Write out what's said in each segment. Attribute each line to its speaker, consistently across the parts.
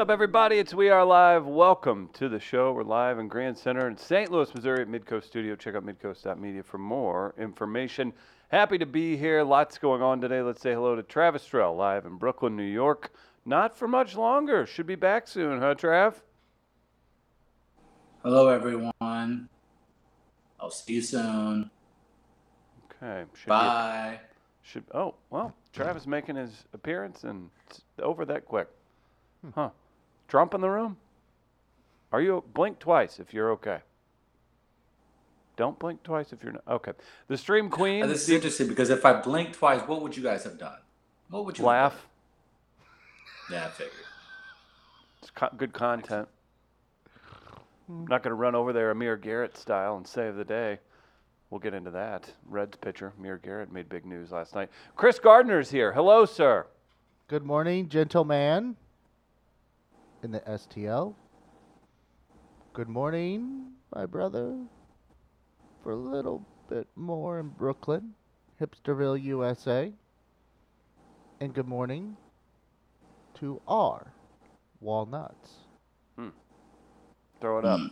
Speaker 1: up, everybody? It's We Are Live. Welcome to the show. We're live in Grand Center in St. Louis, Missouri at Midcoast Studio. Check out midcoast.media for more information. Happy to be here. Lots going on today. Let's say hello to Travis Strell, live in Brooklyn, New York. Not for much longer. Should be back soon, huh, Trav?
Speaker 2: Hello, everyone. I'll see you soon.
Speaker 1: Okay. Should be-
Speaker 2: Bye.
Speaker 1: should oh well, Travis making his appearance and it's over that quick, hmm. huh? Trump in the room? Are you blink twice if you're okay? Don't blink twice if you're not okay. The stream queen.
Speaker 2: This is interesting because if I blinked twice, what would you guys have done? What would you have
Speaker 1: laugh.
Speaker 2: Yeah, I figured.
Speaker 1: It's co- good content. I'm not going to run over there Amir Garrett style and save the day. We'll get into that. Reds pitcher Amir Garrett made big news last night. Chris Gardner's here. Hello, sir.
Speaker 3: Good morning, gentleman. In the STL. Good morning, my brother. For a little bit more in Brooklyn, Hipsterville, USA. And good morning to our walnuts.
Speaker 1: Throw it up.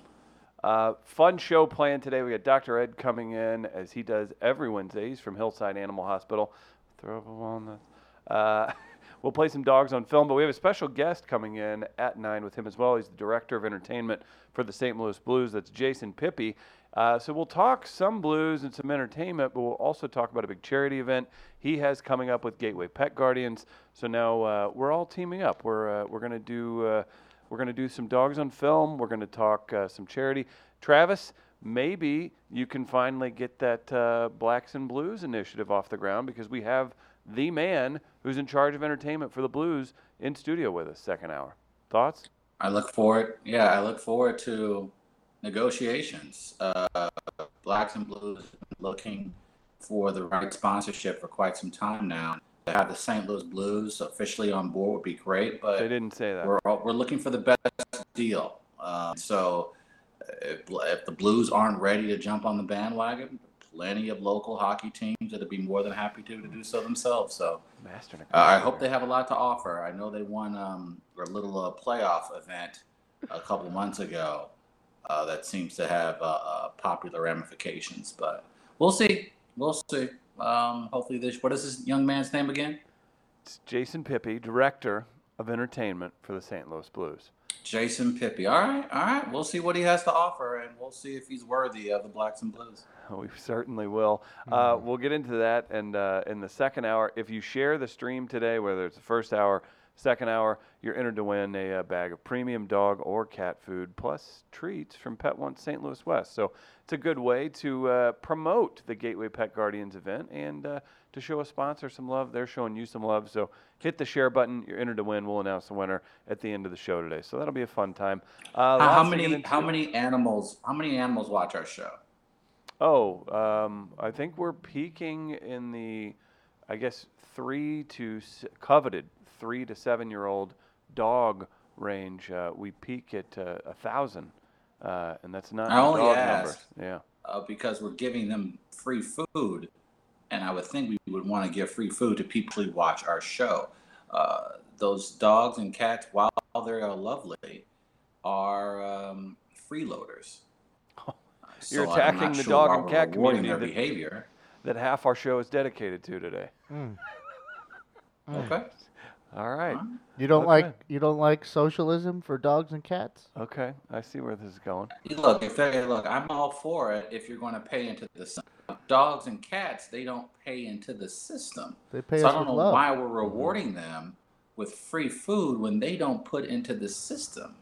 Speaker 1: Uh, fun show planned today. We got Dr. Ed coming in as he does every Wednesday. He's from Hillside Animal Hospital. Throw up a walnut. Uh, we'll play some dogs on film, but we have a special guest coming in at 9 with him as well. He's the director of entertainment for the St. Louis Blues. That's Jason Pippi. Uh, so we'll talk some blues and some entertainment, but we'll also talk about a big charity event he has coming up with Gateway Pet Guardians. So now uh, we're all teaming up. We're uh, we're gonna do uh, we're gonna do some dogs on film. We're gonna talk uh, some charity. Travis, maybe you can finally get that uh, Blacks and Blues initiative off the ground because we have the man who's in charge of entertainment for the Blues in studio with us. Second hour. Thoughts?
Speaker 2: I look forward. Yeah, I look forward to negotiations. Uh, Blacks and Blues looking for the right sponsorship for quite some time now. To have the St. Louis Blues officially on board would be great, but
Speaker 1: They didn't say that.
Speaker 2: we're we're looking for the best deal. Um, so if, if the Blues aren't ready to jump on the bandwagon, plenty of local hockey teams that'd be more than happy to to do so themselves. So uh, I hope they have a lot to offer. I know they won um, a little uh, playoff event a couple months ago uh, that seems to have uh, uh, popular ramifications, but we'll see. We'll see. Um, hopefully, this. What is this young man's name again?
Speaker 1: It's Jason Pippi, director of entertainment for the St. Louis Blues.
Speaker 2: Jason Pippi. All right, all right. We'll see what he has to offer, and we'll see if he's worthy of the Blacks and Blues.
Speaker 1: We certainly will. Uh, we'll get into that and uh, in the second hour. If you share the stream today, whether it's the first hour, second hour, you're entered to win a, uh bag of premium dog or cat food plus treats from Pet One St. Louis West. So it's a good way to uh, promote the Gateway Pet Guardians event and uh, to show a sponsor some love. They're showing you some love. So hit the share button. You're entered to win. We'll announce the winner at the end of the show today. So that'll be a fun time. Uh,
Speaker 2: How, how
Speaker 1: lots to get
Speaker 2: many? How many animals? How many animals watch our show?
Speaker 1: Oh, um, I think we're peaking in the, I guess, three to s- coveted three to seven year old dog range. Uh, we peak at uh, a thousand, uh, and that's not
Speaker 2: I only
Speaker 1: dog number.
Speaker 2: asked.
Speaker 1: Yeah.
Speaker 2: uh, because we're giving them free food, and I would think we would want to give free food to people who watch our show. Uh, those dogs and cats, while they are lovely, are um, freeloaders.
Speaker 1: You're
Speaker 2: So
Speaker 1: attacking the
Speaker 2: sure
Speaker 1: dog and cat community
Speaker 2: Their
Speaker 1: that-
Speaker 2: behavior.
Speaker 1: That half our show is dedicated to today.
Speaker 3: Mm.
Speaker 2: Okay.
Speaker 1: All right.
Speaker 2: Alright.
Speaker 3: You don't
Speaker 1: Okay.
Speaker 3: like you don't like socialism for dogs and cats?
Speaker 1: Okay. I see where this is going.
Speaker 2: Look, if they look, I'm all for it. If you're going to pay into the system, dogs and cats, they don't pay into the system.
Speaker 3: They pay
Speaker 2: so I don't know
Speaker 3: love.
Speaker 2: why we're rewarding them with free food when they don't put into the system.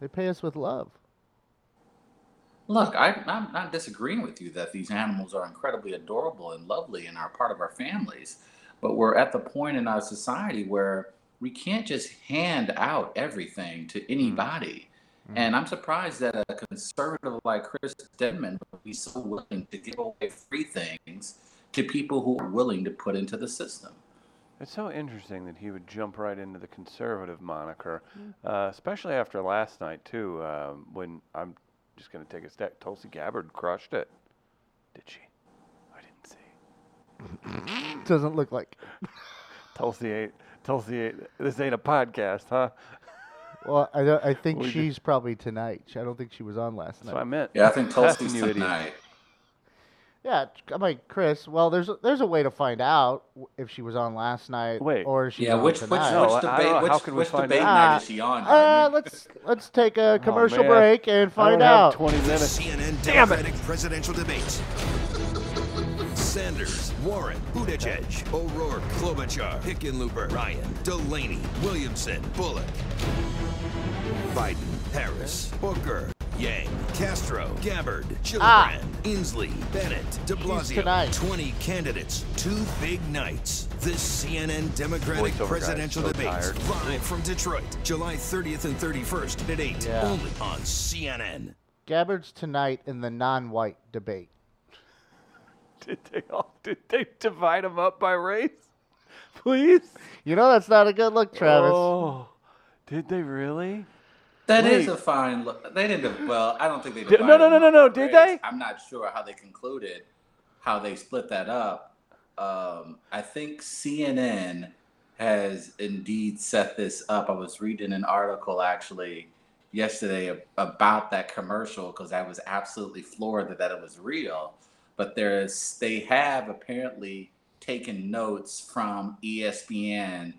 Speaker 3: They pay us with love.
Speaker 2: Look, I, I'm not disagreeing with you that these animals are incredibly adorable and lovely and are part of our families, but we're at the point in our society where we can't just hand out everything to anybody. And I'm surprised that a conservative like Chris Denman would be so willing to give away free things to people who are willing to put into the system.
Speaker 1: It's so interesting that he would jump right into the conservative moniker, uh, especially after last night too. Um, when I'm just going to take a step, Tulsi Gabbard crushed it. Did she? I didn't see.
Speaker 3: Doesn't look like.
Speaker 1: Tulsi ain't. Tulsi ain't. This ain't a podcast, huh?
Speaker 3: Well, I I think
Speaker 1: We did-
Speaker 3: she's probably tonight. I don't think she was on last
Speaker 1: That's
Speaker 3: night.
Speaker 1: what I meant.
Speaker 2: Yeah, I think
Speaker 1: Testing
Speaker 2: Tulsi's tonight.
Speaker 3: Yeah, I'm like Chris. Well, there's a, there's a way to find out if she was on last night
Speaker 1: Wait.
Speaker 3: or if she's
Speaker 2: Yeah,
Speaker 3: on
Speaker 2: which which.
Speaker 1: No,
Speaker 2: which debate which,
Speaker 1: How can we
Speaker 2: which
Speaker 1: find
Speaker 2: debate
Speaker 3: out?
Speaker 2: night is she on?
Speaker 3: Uh, let's let's take a commercial
Speaker 1: man.
Speaker 3: break and
Speaker 1: I don't
Speaker 3: find
Speaker 1: have
Speaker 3: out.
Speaker 1: 20 minutes.
Speaker 4: CNN
Speaker 1: Damn it.
Speaker 4: Democratic presidential debate. Sanders, Warren, Buttigieg, O'Rourke, Klobuchar, Hickenlooper, Ryan, Delaney, Williamson, Bullock, Biden, Harris, Booker, Yang, Castro, Gabbard, Gillibrand,
Speaker 3: Ah.
Speaker 4: Inslee, Bennet, De Blasio.
Speaker 3: tonight.
Speaker 4: 20 candidates, two big nights. The CNN Democratic
Speaker 1: Voiceover
Speaker 4: presidential
Speaker 1: so
Speaker 4: debate. Live from Detroit, July 30th and 31st at 8.
Speaker 3: Yeah.
Speaker 4: Only on CNN.
Speaker 3: Gabbard's tonight in the non-white debate.
Speaker 1: Did they all? Did they divide them up by race? Please.
Speaker 3: You know that's not a good look, Travis.
Speaker 1: Oh, did they really?
Speaker 2: That is
Speaker 1: Wait.
Speaker 2: a fine look. They didn't. Well, I don't think they.
Speaker 1: Did- no, no, no, no, no, did they?
Speaker 2: I'm not sure how they concluded how they split that up. Um, I think CNN has indeed set this up. I was reading an article actually yesterday about that commercial because I was absolutely floored that, that it was real. But there's they have apparently taken notes from ESPN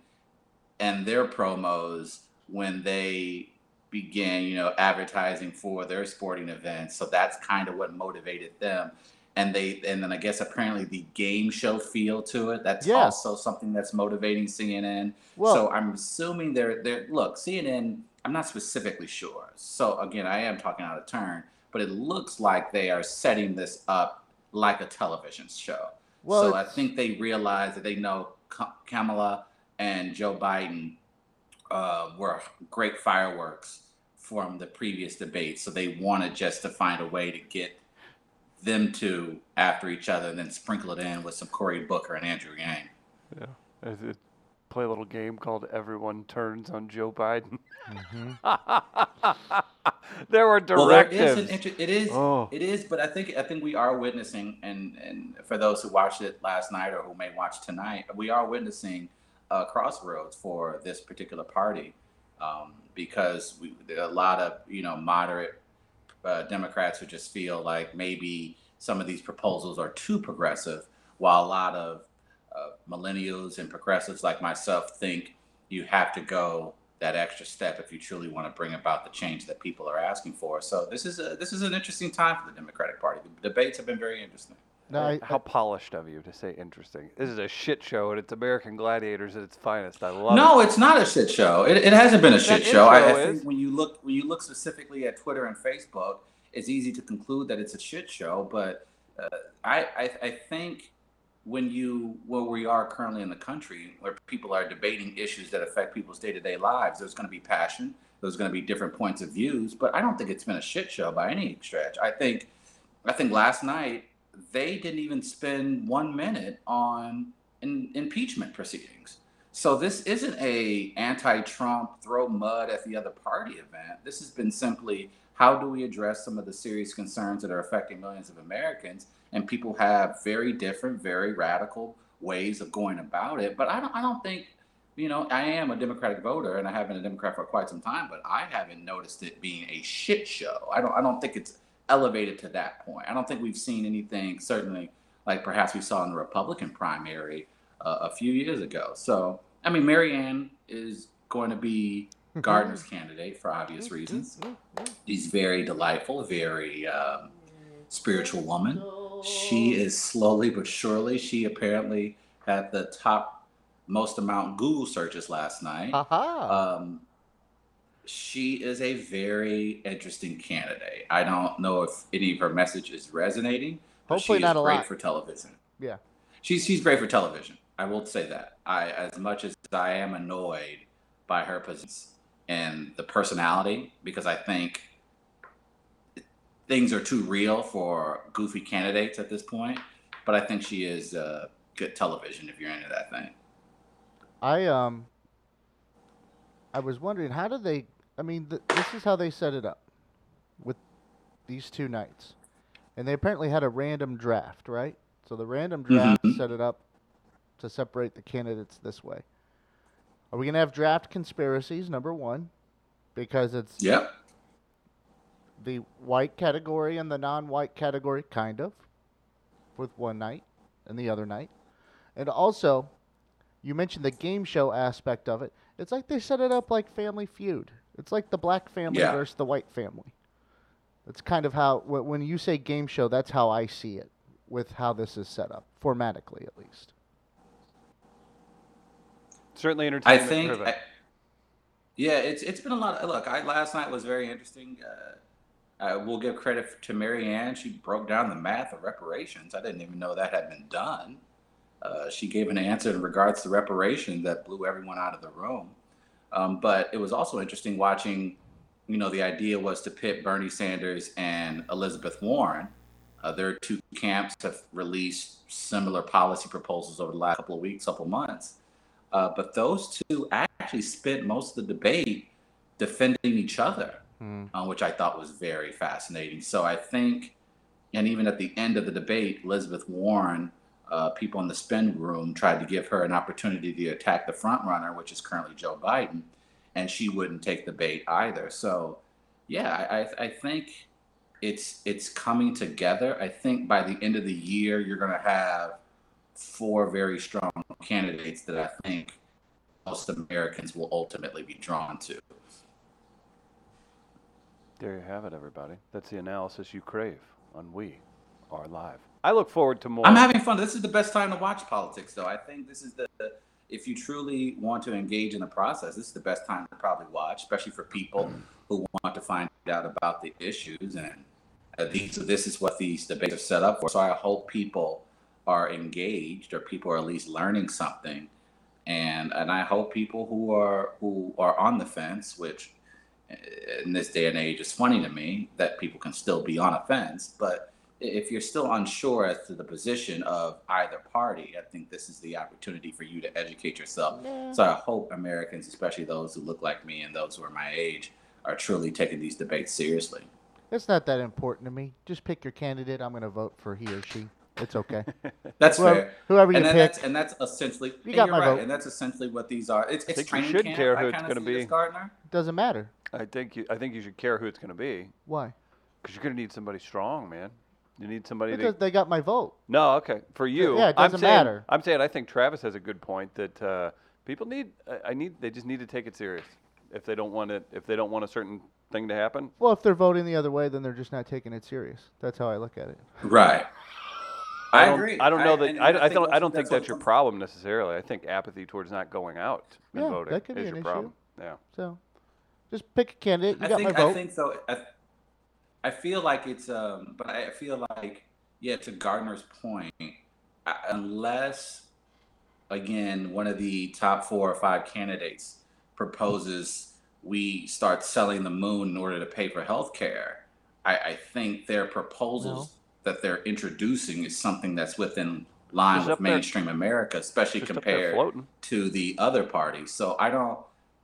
Speaker 2: and their promos when they began, you know, advertising for their sporting events. So that's kind of what motivated them. And they and then I guess apparently the game show feel to it. That's
Speaker 3: Yeah.
Speaker 2: also something that's motivating CNN.
Speaker 3: Well-
Speaker 2: so I'm assuming they're they're look, CNN, I'm not specifically sure. So again, I am talking out of turn, but it looks like they are setting this up like a television show.
Speaker 3: Well,
Speaker 2: so I think they realize that they know Kamala and Joe Biden uh, were great fireworks from the previous debate. So they wanted just to find a way to get them two after each other and then sprinkle it in with some Cory Booker and Andrew Yang.
Speaker 1: Yeah. Is it play a little game called Everyone Turns on Joe Biden? there were
Speaker 2: Well, there is
Speaker 1: directives.
Speaker 2: inter- it is
Speaker 1: Oh.
Speaker 2: it is, but I think I think we are witnessing, and and for those who watched it last night or who may watch tonight, we are witnessing a crossroads for this particular party, um, because we a lot of you know moderate uh, Democrats who just feel like maybe some of these proposals are too progressive, while a lot of uh, millennials and progressives like myself think you have to go that extra step if you truly want to bring about the change that people are asking for. So this is a this is an interesting time for the Democratic Party. The debates have been very interesting.
Speaker 3: No, I,
Speaker 1: How polished of you to say interesting. This is a shit show, and it's American Gladiators at its finest. I love it.
Speaker 2: no,
Speaker 1: it.
Speaker 2: it's not a shit show. It, it hasn't been a shit
Speaker 1: That
Speaker 2: show. I, I think when you look when you look specifically at Twitter and Facebook, it's easy to conclude that it's a shit show. But uh, I, I I think when you where we are currently in the country, where people are debating issues that affect people's day to day lives, there's going to be passion. There's going to be different points of views, but I don't think it's been a shit show by any stretch. I think I think last night they didn't even spend one minute on in, impeachment proceedings. So this isn't a anti-Trump throw mud at the other party event. This has been simply how do we address some of the serious concerns that are affecting millions of Americans? And people have very different, very radical ways of going about it. But I don't I don't think you know, I am a Democratic voter and I have been a Democrat for quite some time, but I haven't noticed it being a shit show. I don't I don't think it's elevated to that point. I don't think we've seen anything certainly like perhaps we saw in the Republican primary uh, a few years ago. So, I mean, Marianne is going to be Gardner's candidate for obvious reasons. She's very delightful, very um, spiritual woman. She is slowly but surely. She apparently had the top most amount Google searches last night.
Speaker 3: Haha.
Speaker 2: Um, she is a very interesting candidate. I don't know if any of her message is resonating. But
Speaker 3: Hopefully not a
Speaker 2: great
Speaker 3: lot.
Speaker 2: for television.
Speaker 3: yeah.
Speaker 2: She's she's great for television. I will say that. I as much as I am annoyed by her positions and the personality, because I think things are too real for goofy candidates at this point. But I think she is uh, good television if you're into that thing.
Speaker 3: I um. I was wondering how do they? I mean, th- this is how they set it up with these two nights, and they apparently had a random draft, right? So the random draft
Speaker 2: Mhm.
Speaker 3: set it up to separate the candidates this way. Are we gonna have draft conspiracies? Number one, because it's
Speaker 2: Yep.
Speaker 3: the white category and the non-white category, kind of, with one night and the other night. And also, you mentioned the game show aspect of it. It's like they set it up like Family Feud. It's like the black family
Speaker 2: Yeah.
Speaker 3: versus the white family. That's kind of how, when you say game show, that's how I see it, with how this is set up, formatically at least.
Speaker 1: Certainly
Speaker 2: entertaining.
Speaker 1: I
Speaker 2: think. I- yeah, it's it's been a lot. Look, I last night was very interesting. Uh, I will give credit to Marianne. She broke down the math of reparations. I didn't even know that had been done. Uh, she gave an answer in regards to reparations that blew everyone out of the room. Um, but it was also interesting watching. You know, the idea was to pit Bernie Sanders and Elizabeth Warren. Uh, their two camps have released similar policy proposals over the last couple of weeks, couple of months. Uh, but those two actually spent most of the debate defending each other,
Speaker 3: Hmm.
Speaker 2: uh, which I thought was very fascinating. So I think, and even at the end of the debate, Elizabeth Warren, uh, people in the spin room tried to give her an opportunity to attack the front runner, which is currently Joe Biden, and she wouldn't take the bait either. So, yeah, I, I, think it's it's coming together. I think by the end of the year, you're going to have four very strong candidates that I think most Americans will ultimately be drawn to.
Speaker 1: There you have it, everybody. That's the analysis you crave on We Are Live. I look forward to more.
Speaker 2: I'm having fun. This is the best time to watch politics, though. I think this is the if you truly want to engage in the process, this is the best time to probably watch, especially for people who want to find out about the issues. And uh, these, this is what these debates are set up for. So I hope people are engaged, or people are at least learning something. And and I hope people who are who are on the fence, which uh, in this day and age is funny to me that people can still be on a fence, but if you're still unsure as to the position of either party, I think this is the opportunity for you to educate yourself. So I hope Americans, especially those who look like me and those who are my age, are truly taking these debates seriously.
Speaker 3: It's not that important to me. Just pick your candidate. I'm gonna vote for he or she. It's okay.
Speaker 2: That's
Speaker 3: Whoever-
Speaker 2: fair.
Speaker 3: whoever you
Speaker 2: and
Speaker 3: pick.
Speaker 2: that's and that's essentially and
Speaker 3: got
Speaker 2: you're
Speaker 3: my
Speaker 2: right,
Speaker 3: vote.
Speaker 2: and that's essentially what these are. It's, it's
Speaker 1: think you
Speaker 2: training
Speaker 1: should
Speaker 2: camp.
Speaker 1: care
Speaker 2: I
Speaker 1: who it's
Speaker 2: kinda
Speaker 1: gonna
Speaker 2: see it
Speaker 1: be.
Speaker 2: Gardner.
Speaker 3: Doesn't matter.
Speaker 1: I think you. I think you should care who it's going to be
Speaker 3: Why?
Speaker 1: because you're going to need somebody strong, man. You need somebody to.
Speaker 3: They got my vote.
Speaker 1: No, okay. For you,
Speaker 3: yeah, it
Speaker 1: I'm
Speaker 3: doesn't
Speaker 1: saying,
Speaker 3: matter.
Speaker 1: I'm saying I think Travis has a good point that uh, people need. I- I need. They just need to take it serious. If they don't want it, if they don't want a certain thing to happen,
Speaker 3: Well, if they're voting the other way, then they're just not taking it serious. That's how I look at it.
Speaker 2: Right. I,
Speaker 1: don't,
Speaker 2: agree.
Speaker 1: I don't know that.
Speaker 2: and
Speaker 1: I, I,
Speaker 2: think
Speaker 1: don't. I don't think that's your problem necessarily. I think apathy towards not going out and
Speaker 3: Yeah,
Speaker 1: voting
Speaker 3: that could be
Speaker 1: is
Speaker 3: an
Speaker 1: your
Speaker 3: issue.
Speaker 1: problem. Yeah.
Speaker 3: So, just pick a candidate. You
Speaker 2: I
Speaker 3: got
Speaker 2: think
Speaker 3: my vote.
Speaker 2: I think so. I, I feel like it's um, but I feel like yeah. To Gardner's point, unless again one of the top four or five candidates proposes we start selling the moon in order to pay for health care, I, I think their proposals that they're introducing is something that's within line with
Speaker 1: up there-
Speaker 2: mainstream America, especially compared to the other parties. So I don't.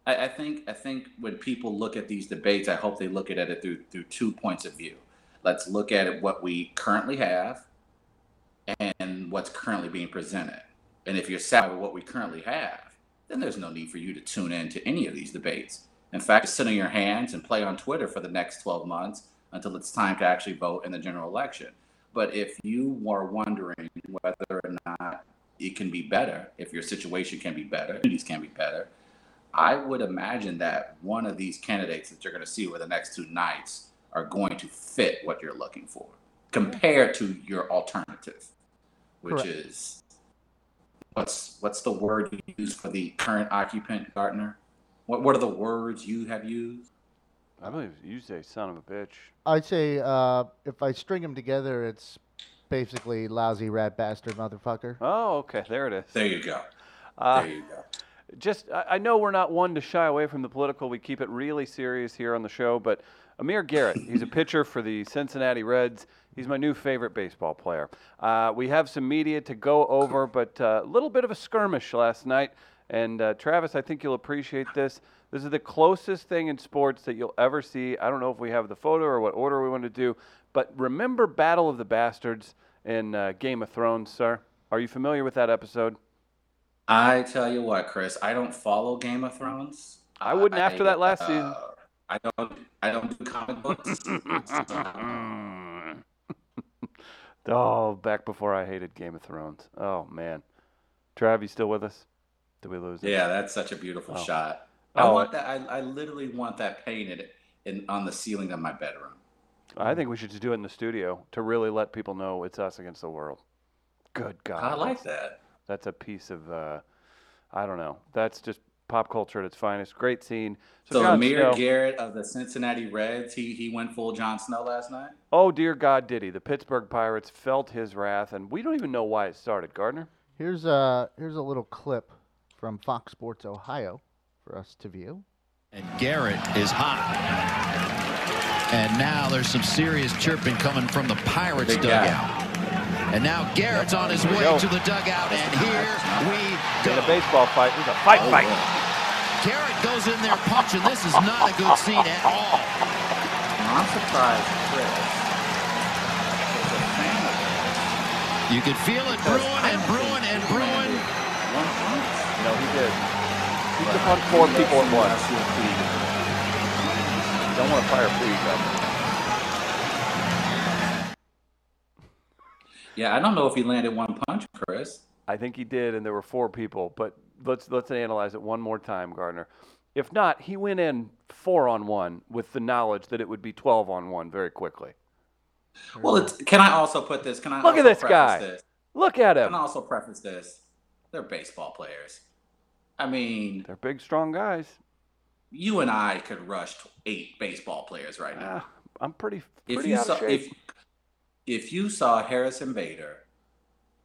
Speaker 2: I, I think I think when people look at these debates, I hope they look at it through through two points of view. Let's look at it what we currently have, and what's currently being presented. And if you're satisfied with what we currently have, then there's no need for you to tune in to any of these debates. In fact, sit on your hands and play on Twitter for the next 12 months until it's time to actually vote in the general election. But if you are wondering whether or not it can be better, if your situation can be better, communities can be better, I would imagine that one of these candidates that you're going to see over the next two nights are going to fit what you're looking for compared to your alternative, which
Speaker 3: Correct.
Speaker 2: is what's what's the word you use for the current occupant, Gardner? What what are the words you have used?
Speaker 1: I believe you say son of a bitch.
Speaker 3: I'd say uh, if I string them together, it's basically lousy rat bastard motherfucker.
Speaker 1: Oh, okay. There it is.
Speaker 2: There you go.
Speaker 1: Uh,
Speaker 2: There you go.
Speaker 1: Just I, I know we're not one to shy away from the political. We keep it really serious here on the show. But Amir Garrett, he's a pitcher for the Cincinnati Reds. He's my new favorite baseball player. Uh, we have some media to go over, but a little bit of a skirmish last night. And uh, Travis, I think you'll appreciate this. This is the closest thing in sports that you'll ever see. I don't know if we have the photo or what order we want to do, but remember Battle of the Bastards in uh, Game of Thrones, sir? Are you familiar with that episode?
Speaker 2: I tell you what, Chris, I don't follow Game of Thrones.
Speaker 1: I wouldn't after that last season.
Speaker 2: uh, I don't. I don't do comic books.
Speaker 1: oh, back before I hated Game of Thrones. Oh man, Trav, you still with us? Did we lose? him?
Speaker 2: yeah, that's such a beautiful
Speaker 1: Oh.
Speaker 2: shot. I
Speaker 1: Oh,
Speaker 2: want that. I, I literally want that painted in on the ceiling of my bedroom.
Speaker 1: I think we should just do it in the studio to really let people know it's us against the world. Good God,
Speaker 2: I like that.
Speaker 1: That's a piece of, uh, I don't know. That's just pop culture at its finest. Great scene. So,
Speaker 2: So
Speaker 1: Jon
Speaker 2: Amir
Speaker 1: Snow-
Speaker 2: Garrett of the Cincinnati Reds, he he went full Jon Snow last night.
Speaker 1: Oh dear God, did he? The Pittsburgh Pirates felt his wrath, and we don't even know why it started. Gardner.
Speaker 3: Here's a here's a little clip from Fox Sports Ohio for us to view.
Speaker 5: And Garrett is hot. And now there's some serious chirping coming from the Pirates dugout. And now Garrett's on his way to the dugout, and here we
Speaker 1: In a baseball fight, it was a fight,
Speaker 2: Oh,
Speaker 1: fight.
Speaker 2: boy.
Speaker 5: Garrett goes in there punching. This is not a good scene at all.
Speaker 2: I'm surprised Chris is a fan of it.
Speaker 5: You could feel it brewing and brewing and brewing.
Speaker 2: One punch.
Speaker 1: No, he did. He
Speaker 2: But
Speaker 1: took on four people at
Speaker 2: lets you
Speaker 1: once.
Speaker 2: wrestle with people.
Speaker 1: Don't want to fire Puig up.
Speaker 2: Yeah, I don't know if he landed one punch, Chris.
Speaker 1: I think he did, and there were four people. But let's let's analyze it one more time, Gardner. If not, he went in four on one with the knowledge that it would be twelve on one very quickly.
Speaker 2: Well, it's, can I also put this? Can I
Speaker 1: Look at this guy.
Speaker 2: This?
Speaker 1: Look at
Speaker 2: Can
Speaker 1: him.
Speaker 2: I also preface this? They're baseball players. I mean,
Speaker 1: They're big, strong guys.
Speaker 2: you and I could rush eight baseball players right now.
Speaker 1: Ah, I'm pretty
Speaker 2: if you saw if if you saw Harrison Bader,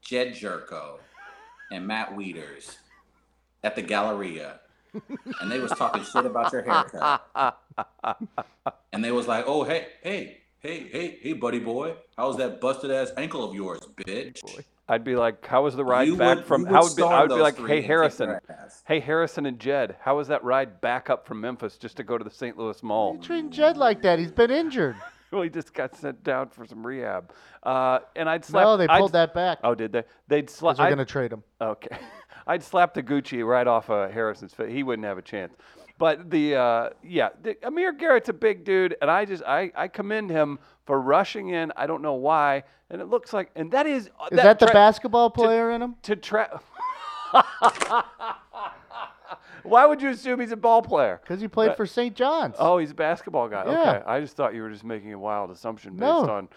Speaker 2: Jedd Gyorko, and Matt Wieters at the Galleria, and they was talking shit about your haircut, and they was like, "Oh hey hey hey hey hey buddy boy, how's that busted ass ankle of yours, bitch?"
Speaker 1: I'd be like, "How was the ride
Speaker 2: You
Speaker 1: back
Speaker 2: would-
Speaker 1: from?"
Speaker 2: you
Speaker 1: How
Speaker 2: would
Speaker 1: would be, I would be
Speaker 2: those
Speaker 1: like, "Hey Harrison, hey Harrison and Jed, how was that ride back up from Memphis just to go to the St. Louis Mall?"
Speaker 3: You treating Jed like that? He's been injured.
Speaker 1: He just got sent down for some rehab. Uh, and I'd slap.
Speaker 3: No, they
Speaker 1: I'd-
Speaker 3: pulled that back.
Speaker 1: Oh, did they? They'd slap.
Speaker 3: 'cause they're gonna trade him.
Speaker 1: Okay. I'd slap the Gucci right off of Harrison's face. He wouldn't have a chance. But the uh, yeah, the, Amir Garrett's a big dude, and I just I, I commend him for rushing in. I don't know why, and it looks like and that is
Speaker 3: Is that, the
Speaker 1: tra-
Speaker 3: basketball player in him?
Speaker 1: to tra- Why would you assume he's a ball player?
Speaker 3: Because he played
Speaker 1: Uh,
Speaker 3: for St. John's.
Speaker 1: Oh, he's a basketball guy.
Speaker 3: Yeah.
Speaker 1: Okay, I just thought you were just making a wild assumption based
Speaker 3: No.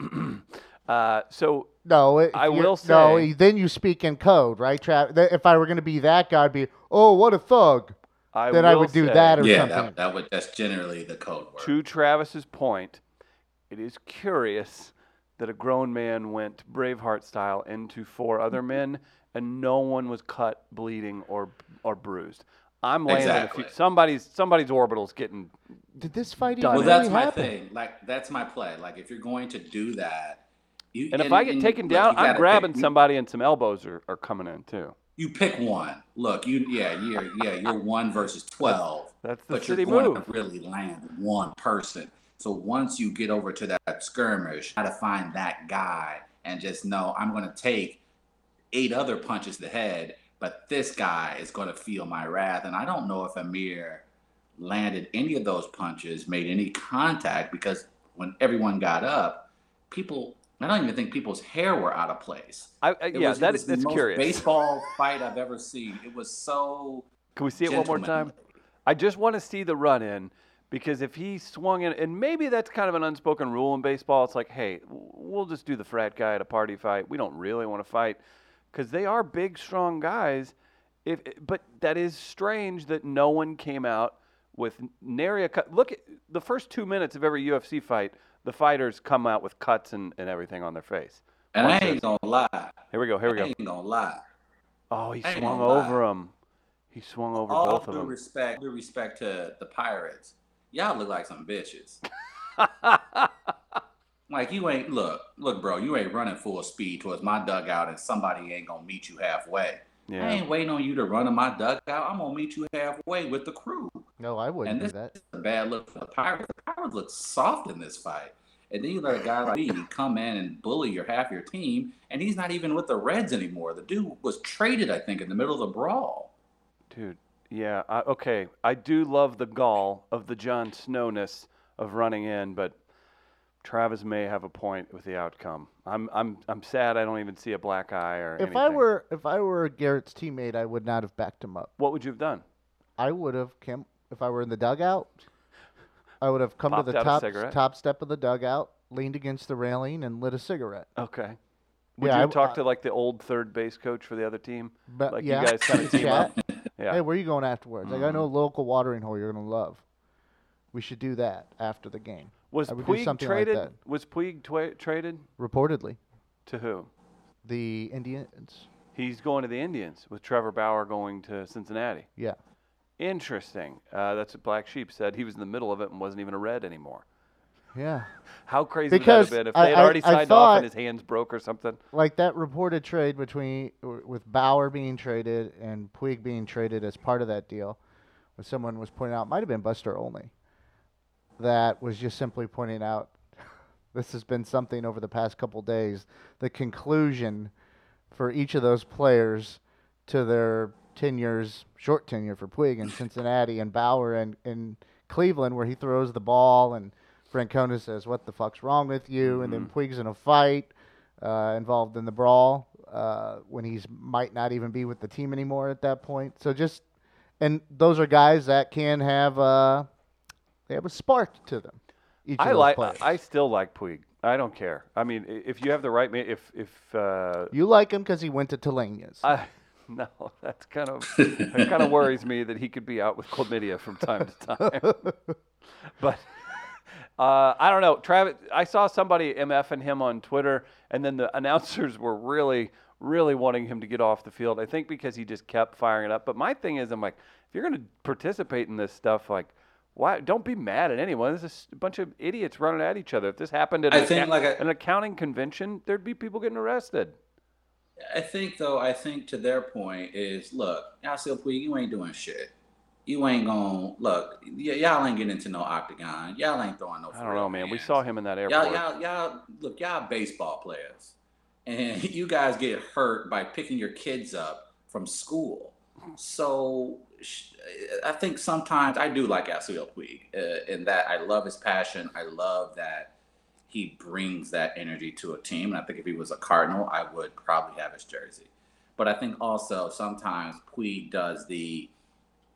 Speaker 1: on. uh, so
Speaker 3: No, if
Speaker 1: I will say No,
Speaker 3: then you speak in code, right, Trav? If I were going to be that guy, I'd be, oh, what a thug.
Speaker 1: I
Speaker 3: then I
Speaker 1: will
Speaker 3: would do that or
Speaker 2: Yeah,
Speaker 3: something.
Speaker 2: that, that would that's generally the code word.
Speaker 1: To Travis's point, it is curious that a grown man went Braveheart style into four other men, and no one was cut, bleeding, or or bruised. I'm landing a
Speaker 2: Exactly.
Speaker 1: few. Somebody's somebody's orbital's getting.
Speaker 3: Did this fight
Speaker 1: Done.
Speaker 3: even
Speaker 2: Well,
Speaker 3: really
Speaker 2: that's my
Speaker 3: happen?
Speaker 2: thing. Like that's my play. Like if you're going to do that, you
Speaker 1: And if I get
Speaker 2: and
Speaker 1: taken
Speaker 2: look,
Speaker 1: down,
Speaker 2: you
Speaker 1: I'm grabbing
Speaker 2: pick,
Speaker 1: somebody, and some elbows are, are coming in too.
Speaker 2: You pick one. Look, you yeah, you're yeah, you're one versus twelve.
Speaker 1: That's the
Speaker 2: but
Speaker 1: city
Speaker 2: you're going
Speaker 1: move.
Speaker 2: to really land one person. So once you get over to that skirmish, how to find that guy and just know I'm going to take eight other punches to the head, but this guy is going to feel my wrath. And I don't know if Amir landed any of those punches, made any contact, because when everyone got up, people. I don't even think people's hair were out of place.
Speaker 1: I, I, yeah,
Speaker 2: was,
Speaker 1: that
Speaker 2: the
Speaker 1: that's
Speaker 2: most
Speaker 1: curious.
Speaker 2: baseball fight I've ever seen. It was so.
Speaker 1: Can we see it one more time? I just want to see the run in because if he swung in, and maybe that's kind of an unspoken rule in baseball. It's like, hey, we'll just do the frat guy at a party fight. We don't really want to fight because they are big, strong guys. If, but that is strange that no one came out with nary a cut. Look at the first two minutes of every UFC fight. The fighters come out with cuts and, and everything on their face.
Speaker 2: And I ain't gonna lie.
Speaker 1: Here we go. Here we
Speaker 2: I
Speaker 1: go.
Speaker 2: ain't gonna lie.
Speaker 1: Oh, he
Speaker 2: I
Speaker 1: swung
Speaker 2: gonna lie.
Speaker 1: over him. He swung over
Speaker 2: All
Speaker 1: both of
Speaker 2: due
Speaker 1: them.
Speaker 2: respect, due respect to the Pirates, y'all look like some bitches. Like you ain't look, look, bro. You ain't running full speed towards my dugout, and somebody ain't gonna meet you halfway. I ain't waiting on you to run in my dugout. I'm gonna meet you halfway with the crew.
Speaker 3: No, I wouldn't
Speaker 2: And
Speaker 3: do
Speaker 2: this
Speaker 3: that.
Speaker 2: is a bad look for the Pirates. The Pirates look soft in this fight. And then you let a guy like me come in and bully your half your team, and he's not even with the Reds anymore. The dude was traded, I think, in the middle of the brawl.
Speaker 1: Dude, yeah, I, okay. I do love the gall of the Jon Snowness of running in, but Travis may have a point with the outcome. I'm I'm I'm sad I don't even see a black eye or
Speaker 3: If I were if I were Garrett's teammate, I would not have backed him up.
Speaker 1: what would you have done?
Speaker 3: I would have come if I were in the dugout. I would have come
Speaker 1: Popped
Speaker 3: to the top top step of the dugout, leaned against the railing, and lit a cigarette.
Speaker 1: Okay. Would
Speaker 3: Yeah,
Speaker 1: you
Speaker 3: I-
Speaker 1: talked
Speaker 3: I-
Speaker 1: to like the old third base coach for the other team?
Speaker 3: But
Speaker 1: like
Speaker 3: yeah,
Speaker 1: you guys kind of team up? Yeah.
Speaker 3: Hey, where are you going afterwards? Like I mm-hmm. know a local watering hole you're gonna love. We should do that after the game.
Speaker 1: Was
Speaker 3: I would do
Speaker 1: Puig
Speaker 3: something like
Speaker 1: traded? was Puig twa- traded
Speaker 3: Reportedly,
Speaker 1: to who?
Speaker 3: the Indians.
Speaker 1: He's going to the Indians with Trevor Bauer going to Cincinnati.
Speaker 3: Yeah.
Speaker 1: Interesting. Uh, that's what Black Sheep said. He was in the middle of it and wasn't even a red anymore.
Speaker 3: Yeah.
Speaker 1: How crazy
Speaker 3: Because
Speaker 1: would that have been if they had
Speaker 3: I-
Speaker 1: already
Speaker 3: I
Speaker 1: signed off
Speaker 3: thought-
Speaker 1: and his hands broke or something?
Speaker 3: Like that reported trade between with Bauer being traded and Puig being traded as part of that deal, when someone was pointing out, might have been Buster Olney, that was just simply pointing out this has been something over the past couple days. The conclusion for each of those players to their tenures, short tenure for Puig in Cincinnati and Bauer and in Cleveland, where he throws the ball and Francona says, "What the fuck's wrong with you?" And then Puig's in a fight, uh, involved in the brawl uh, when he's might not even be with the team anymore at that point. So just, and those are guys that can have uh, they have a spark to them. Each
Speaker 1: I like.
Speaker 3: players.
Speaker 1: I still like Puig. I don't care. I mean, if you have the right, if if uh,
Speaker 3: you like him because he went to Telania's.
Speaker 1: I no, that's kind of it kind of worries me that he could be out with chlamydia from time to time. but uh, I don't know, Travis. I saw somebody mfing him on Twitter, and then the announcers were really, really wanting him to get off the field. I think because he just kept firing it up. But my thing is, I'm like, if you're going to participate in this stuff, like. Why? Don't be mad at anyone. There's just a bunch of idiots running at each other. If this happened at
Speaker 2: I
Speaker 1: an,
Speaker 2: think
Speaker 1: acca-
Speaker 2: like a-
Speaker 1: an accounting convention, there'd be people getting arrested.
Speaker 2: I think though, I think to their point is, look, y'all still Puig, you ain't doing shit. You ain't gonna look. Y- y'all ain't getting into no octagon. Y'all ain't throwing no.
Speaker 1: I don't know, man. We saw him in that airport.
Speaker 2: Y'all, y'all, y'all, look, y'all baseball players, and you guys get hurt by picking your kids up from school. So I think sometimes I do like Yasiel Puig uh, in that I love his passion. I love that he brings that energy to a team. And I think if he was a Cardinal, I would probably have his jersey. But I think also sometimes Puig does the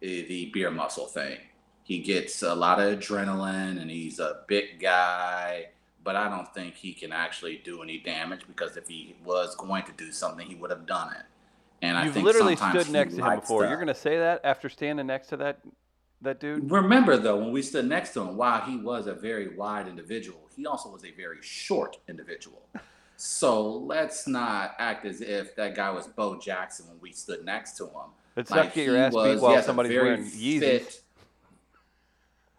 Speaker 2: the beer muscle thing. He gets a lot of adrenaline and he's a big guy, but I don't think he can actually do any damage because if he was going to do something, he would have done it. And I
Speaker 1: You've
Speaker 2: think
Speaker 1: literally stood next to him
Speaker 2: likes
Speaker 1: before. You're going to say that after standing next to that that dude?
Speaker 2: Remember though, when we stood next to him, while he was a very wide individual, he also was a very short individual. So let's not act as if that guy was Bo Jackson when we stood next to him.
Speaker 1: Let's not get your
Speaker 2: he
Speaker 1: ass beat
Speaker 2: was-
Speaker 1: while
Speaker 2: yes, a
Speaker 1: somebody's
Speaker 2: very
Speaker 1: wearing Yeezys.
Speaker 2: fit-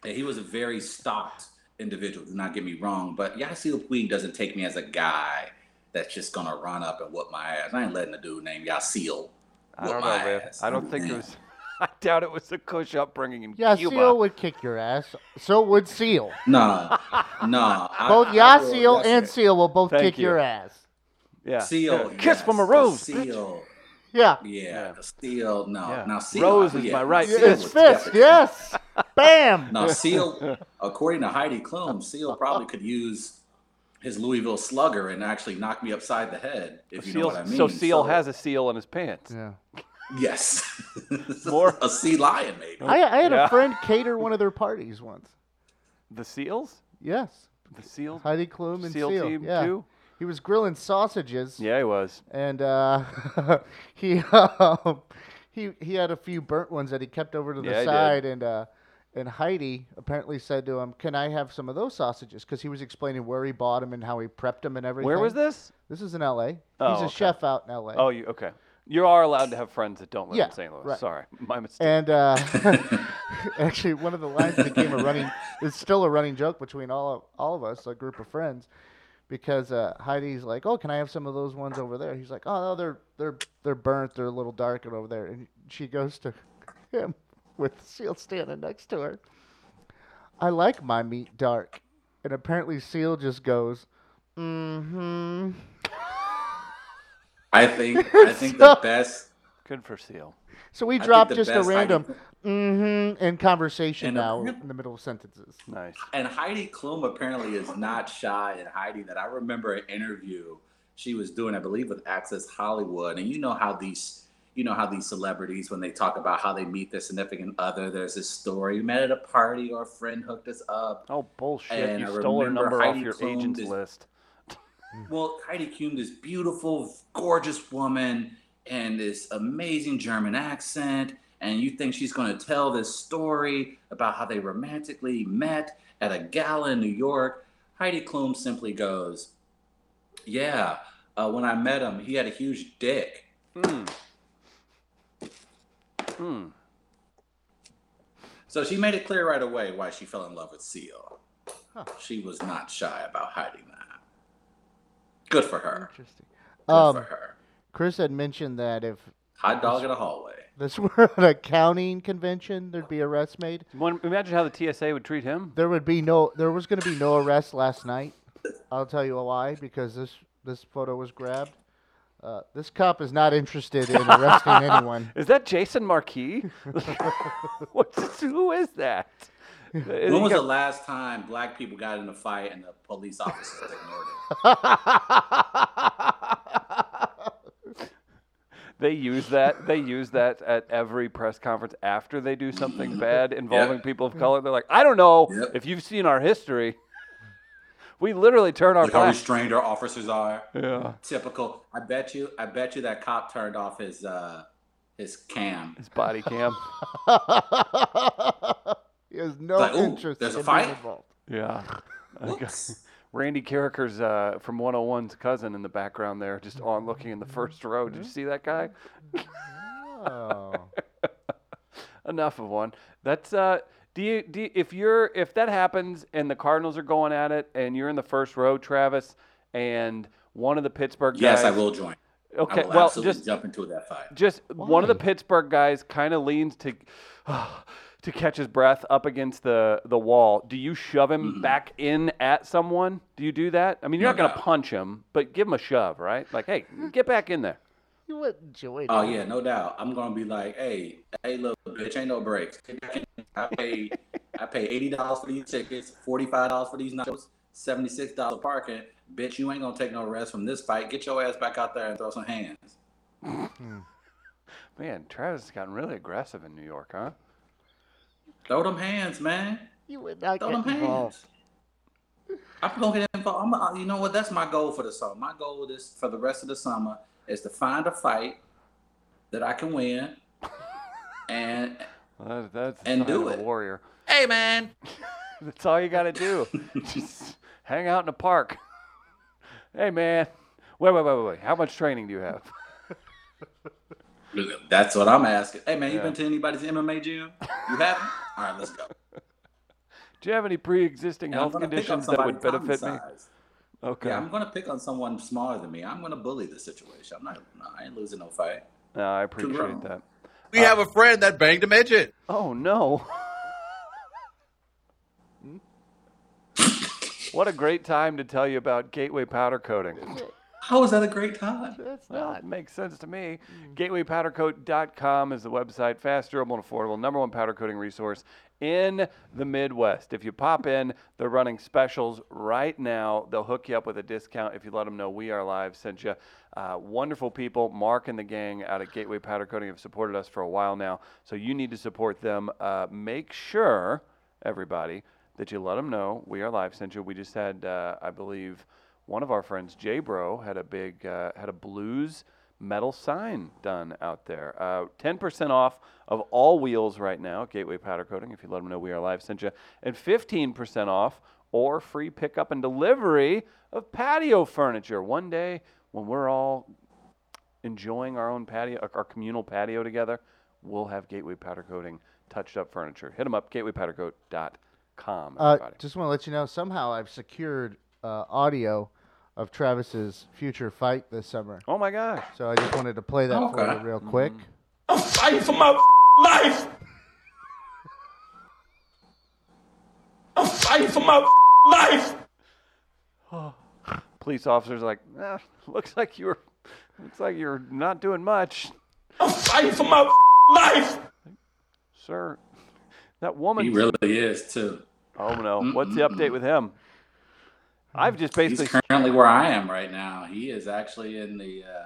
Speaker 2: Yeah, he was a very stocked individual. Do not get me wrong, but Yasiel Puig doesn't take me as a guy that's just gonna run up and whoop my ass. I ain't letting a dude named Yasiel
Speaker 1: I don't know,
Speaker 2: my
Speaker 1: man.
Speaker 2: ass.
Speaker 1: I don't think it was. I doubt it was a Kush upbringing in
Speaker 3: yeah,
Speaker 1: Cuba.
Speaker 3: Seal would kick your ass. So would Seal.
Speaker 2: No, no.
Speaker 3: Both
Speaker 2: I- I will-
Speaker 3: Yasiel
Speaker 2: yes,
Speaker 3: and Seal will both
Speaker 1: Thank
Speaker 3: kick
Speaker 1: you.
Speaker 3: your ass.
Speaker 1: yeah.
Speaker 2: Seal.
Speaker 1: Yeah. Kiss from a
Speaker 2: yes, the
Speaker 1: rose.
Speaker 2: Seal.
Speaker 3: Yeah.
Speaker 2: Yeah,
Speaker 1: Yeah.
Speaker 2: the seal. No,
Speaker 1: Yeah.
Speaker 2: now seal.
Speaker 1: Rose
Speaker 2: oh,
Speaker 1: is
Speaker 2: yeah,
Speaker 1: my right
Speaker 2: Seal
Speaker 3: Yeah, It's fist.
Speaker 2: definitely-
Speaker 3: Yes. Bam.
Speaker 2: Now seal, according to Heidi Klum, seal probably could use his Louisville Slugger and actually knocked me upside the head. If you know what I mean.
Speaker 1: so Seal has a seal in his pants.
Speaker 3: Yeah.
Speaker 2: yes.
Speaker 1: More-
Speaker 2: a sea lion maybe.
Speaker 3: I, I had
Speaker 1: Yeah.
Speaker 3: a friend cater one of their parties once.
Speaker 1: The seals?
Speaker 3: Yes.
Speaker 1: The seal?
Speaker 3: Heidi Klum and
Speaker 1: seal,
Speaker 3: Seal.
Speaker 1: team
Speaker 3: yeah.
Speaker 1: too?
Speaker 3: He was grilling sausages.
Speaker 1: Yeah, he was.
Speaker 3: and uh, he um, he he had a few burnt ones that he kept over to the
Speaker 1: Yeah,
Speaker 3: side, and uh, and Heidi apparently said to him, "Can I have some of those sausages?" Because he was explaining where he bought them and how he prepped them and everything.
Speaker 1: Where was this?
Speaker 3: This is in L.A.
Speaker 1: Oh,
Speaker 3: He's a
Speaker 1: okay.
Speaker 3: chef out in L.A.
Speaker 1: Oh, you okay? You are allowed to have friends that don't live
Speaker 3: Yeah,
Speaker 1: in St. Louis.
Speaker 3: right.
Speaker 1: Sorry, my mistake.
Speaker 3: And uh, actually, one of the lines became a running. It's still a running joke between all of, all of us, a group of friends, because uh, Heidi's like, "Oh, can I have some of those ones over there?" He's like, "Oh, no, they're they're they're burnt. They're a little darker over there." And she goes to him with Seal standing next to her. I like my meat dark. and apparently Seal just goes, mm-hmm.
Speaker 2: I think I think the best
Speaker 1: Good for Seal.
Speaker 3: So we dropped just a
Speaker 2: best Heidi
Speaker 3: random mm-hmm in conversation
Speaker 2: And
Speaker 3: now in the middle of sentences.
Speaker 1: Nice.
Speaker 2: and Heidi Klum apparently is not shy. And Heidi, that I remember an interview she was doing, I believe, with Access Hollywood. And you know how these, you know how these celebrities, when they talk about how they meet their significant other, there's this story: we met at a party, or a friend hooked us up.
Speaker 1: Oh bullshit!
Speaker 2: And
Speaker 1: you
Speaker 2: I
Speaker 1: stole her number off your
Speaker 2: Klum
Speaker 1: agent's
Speaker 2: just-
Speaker 1: list.
Speaker 2: Well, Heidi Klum, this beautiful, gorgeous woman, and this amazing German accent, and you think she's going to tell this story about how they romantically met at a gala in New York. Heidi Klum simply goes, "Yeah, uh, when I met him, he had a huge dick."
Speaker 1: Hmm. Hmm.
Speaker 2: So she made it clear right away why she fell in love with Seal.
Speaker 3: Huh.
Speaker 2: She was not shy about hiding that. Good for her.
Speaker 3: Interesting.
Speaker 2: Good
Speaker 3: Um,
Speaker 2: for her.
Speaker 3: Chris had mentioned that if
Speaker 2: Hot dog in a hallway.
Speaker 3: this were an accounting convention, there'd be arrests made.
Speaker 1: Imagine how the TSA would treat him.
Speaker 3: There would be no. There was going to be no arrests last night. I'll tell you why. Because this this photo was grabbed. Uh, this cop is not interested in arresting anyone.
Speaker 1: Is that Jason Marquis? What's who is that?
Speaker 2: When
Speaker 1: He
Speaker 2: was the last time black people got in a fight and the police officers ignored it?
Speaker 1: they use that. They use that at every press conference after they do something bad involving people of color. They're like, I don't know
Speaker 2: Yep.
Speaker 1: if you've seen our history. We literally turn our
Speaker 2: Look how restrained our officers are.
Speaker 1: Yeah,
Speaker 2: Typical. I bet you. I bet you that cop turned off his uh his cam.
Speaker 1: his body cam.
Speaker 3: he has no
Speaker 2: Like,
Speaker 3: interest
Speaker 2: there's a
Speaker 3: in
Speaker 2: fight?
Speaker 3: involved.
Speaker 1: Yeah. Randy Karraker's uh, from 101's cousin in the background there, just on looking in the first row. Did you see that guy?
Speaker 3: Oh.
Speaker 1: Enough of one. That's uh. Do you, do you, if you're if that happens and the Cardinals are going at it and you're in the first row, Travis, and one of the Pittsburgh guys.
Speaker 2: Yes, I will join.
Speaker 1: Okay,
Speaker 2: I will
Speaker 1: well,
Speaker 2: absolutely
Speaker 1: just
Speaker 2: jump into that fight.
Speaker 1: just one of the Pittsburgh guys kind of leans to to catch his breath up against the the wall. Do you shove him
Speaker 2: Mhm.
Speaker 1: back in at someone? Do you do that? I mean, you're
Speaker 2: No
Speaker 1: not going to
Speaker 2: doubt.
Speaker 1: punch him, but give him a shove, right? Like, hey, get back in there.
Speaker 3: You wouldn't join.
Speaker 2: Oh
Speaker 3: him.
Speaker 2: yeah, no doubt. I'm gonna be like, hey, hey, little bitch, ain't no breaks. Get back in. I pay, I pay eighty dollars for these tickets, forty five dollars for these nights, seventy six dollars parking. Bitch, you ain't gonna take no rest from this fight. Get your ass back out there and throw some hands.
Speaker 1: Man, Travis has gotten really aggressive in New York, huh?
Speaker 2: Throw them hands, man.
Speaker 3: You would not
Speaker 2: Throw
Speaker 3: get
Speaker 2: them
Speaker 3: involved.
Speaker 2: hands. I'm gonna get involved. I'm, uh, you know what? That's my goal for the summer. My goal is for the rest of the summer is to find a fight that I can win, and
Speaker 1: Well, that, that's
Speaker 2: And do
Speaker 1: of a
Speaker 2: it.
Speaker 1: warrior.
Speaker 5: Hey, man.
Speaker 1: That's all you got to do. Just hang out in the park. Hey, man. Wait, wait, wait, wait, wait. How much training do you have?
Speaker 2: that's what I'm asking. Hey man, you
Speaker 1: Yeah.
Speaker 2: been to anybody's MMA gym? You haven't? All right, let's go.
Speaker 1: Do you have any pre-existing
Speaker 2: And
Speaker 1: health
Speaker 2: gonna pick on
Speaker 1: conditions that would benefit me?
Speaker 2: size.
Speaker 1: Okay.
Speaker 2: Yeah, I'm gonna pick on someone smaller than me. I'm gonna bully the situation. I'm not. No, I ain't losing no fight.
Speaker 1: No, I appreciate that.
Speaker 5: We have a friend that banged a midget.
Speaker 1: Oh no. what a great time to tell you about Gateway powder coating.
Speaker 2: How is that a great time?
Speaker 3: That's
Speaker 1: Well,
Speaker 3: not.
Speaker 1: it makes sense to me. Mm. GatewayPowderCoat.com is the website. Fast, durable, and affordable. Number one powder coating resource in the Midwest. If you pop in, they're running specials right now. They'll hook you up with a discount if you let them know We Are Live sent you. Uh, wonderful people. Mark and the gang out at Gateway Powder Coating have supported us for a while now. So you need to support them. Uh, make sure, everybody, that you let them know We Are Live sent you. We just had, uh, I believe, one of our friends, Jay Bro, had a big uh, had a blues metal sign done out there. Uh, 10% off of all wheels right now, Gateway Powder Coating, if you let them know we are live, sent you, and 15% off or free pickup and delivery of patio furniture. One day when we're all enjoying our own patio, our communal patio together, we'll have Gateway Powder Coating touched up furniture. Hit them up, gatewaypowdercoat.com.
Speaker 3: Uh, just want to let you know. Somehow I've secured uh, audio of Travis's future fight this summer.
Speaker 1: oh my gosh.
Speaker 3: So I just wanted to play that for you real quick.
Speaker 6: I'm fighting for my life. I'm fighting for my life.
Speaker 1: Police officers like, eh, looks like you're, looks like you're not doing much,
Speaker 6: I'm fighting for my life.
Speaker 1: sir. That woman.
Speaker 2: He really is too.
Speaker 1: Oh no! What's the update with him? I've just basically.
Speaker 2: He's currently where I am right now. He is actually in the. Uh,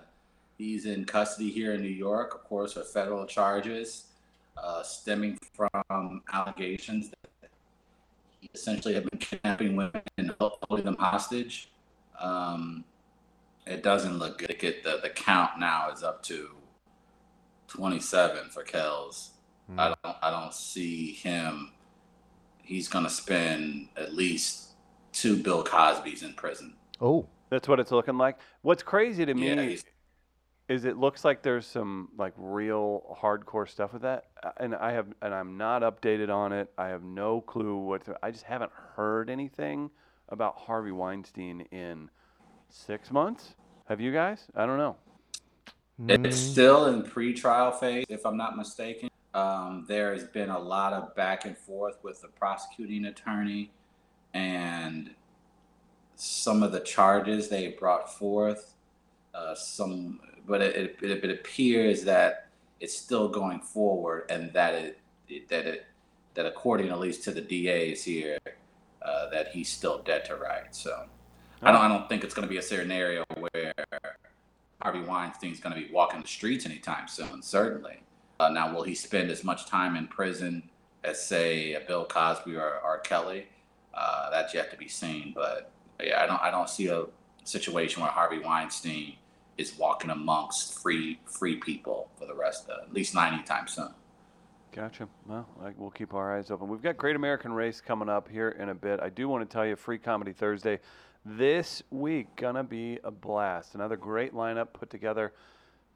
Speaker 2: he's in custody here in New York, of course, for federal charges uh, stemming from allegations that he essentially had been kidnapping women and holding them hostage. Um, it doesn't look good. It, the the count now is up to 27 for Kells. I don't I don't see him. He's gonna spend at least two Bill Cosby's in prison.
Speaker 3: Oh,
Speaker 1: That's what it's looking like. What's crazy to me
Speaker 2: Yeah,
Speaker 1: is it looks like there's some like real hardcore stuff with that, Uh, and I have and I'm not updated on it. I have no clue what. To, I just haven't heard anything about Harvey Weinstein in six months. Have you guys? I don't know.
Speaker 2: It's still in pre-trial phase, if I'm not mistaken. Um, there has been a lot of back and forth with the prosecuting attorney, and some of the charges they brought forth. Uh, some, but it, it, it appears that it's still going forward, and that it, it that it that according at least to the DAs here, uh, that he's still dead to rights. So I don't I don't think it's going to be a scenario where Harvey Weinstein's going to be walking the streets anytime soon. Certainly. Uh, now, will he spend as much time in prison as, say, Bill Cosby or R. Kelly? Uh, that's yet to be seen. But yeah, I don't I don't see a situation where Harvey Weinstein is walking amongst free free people for the rest of at least ninety times soon.
Speaker 1: Gotcha. Well, we'll keep our eyes open. We've got Great American Race coming up here in a bit. I do want to tell you, Free Comedy Thursday this week gonna be a blast. Another great lineup put together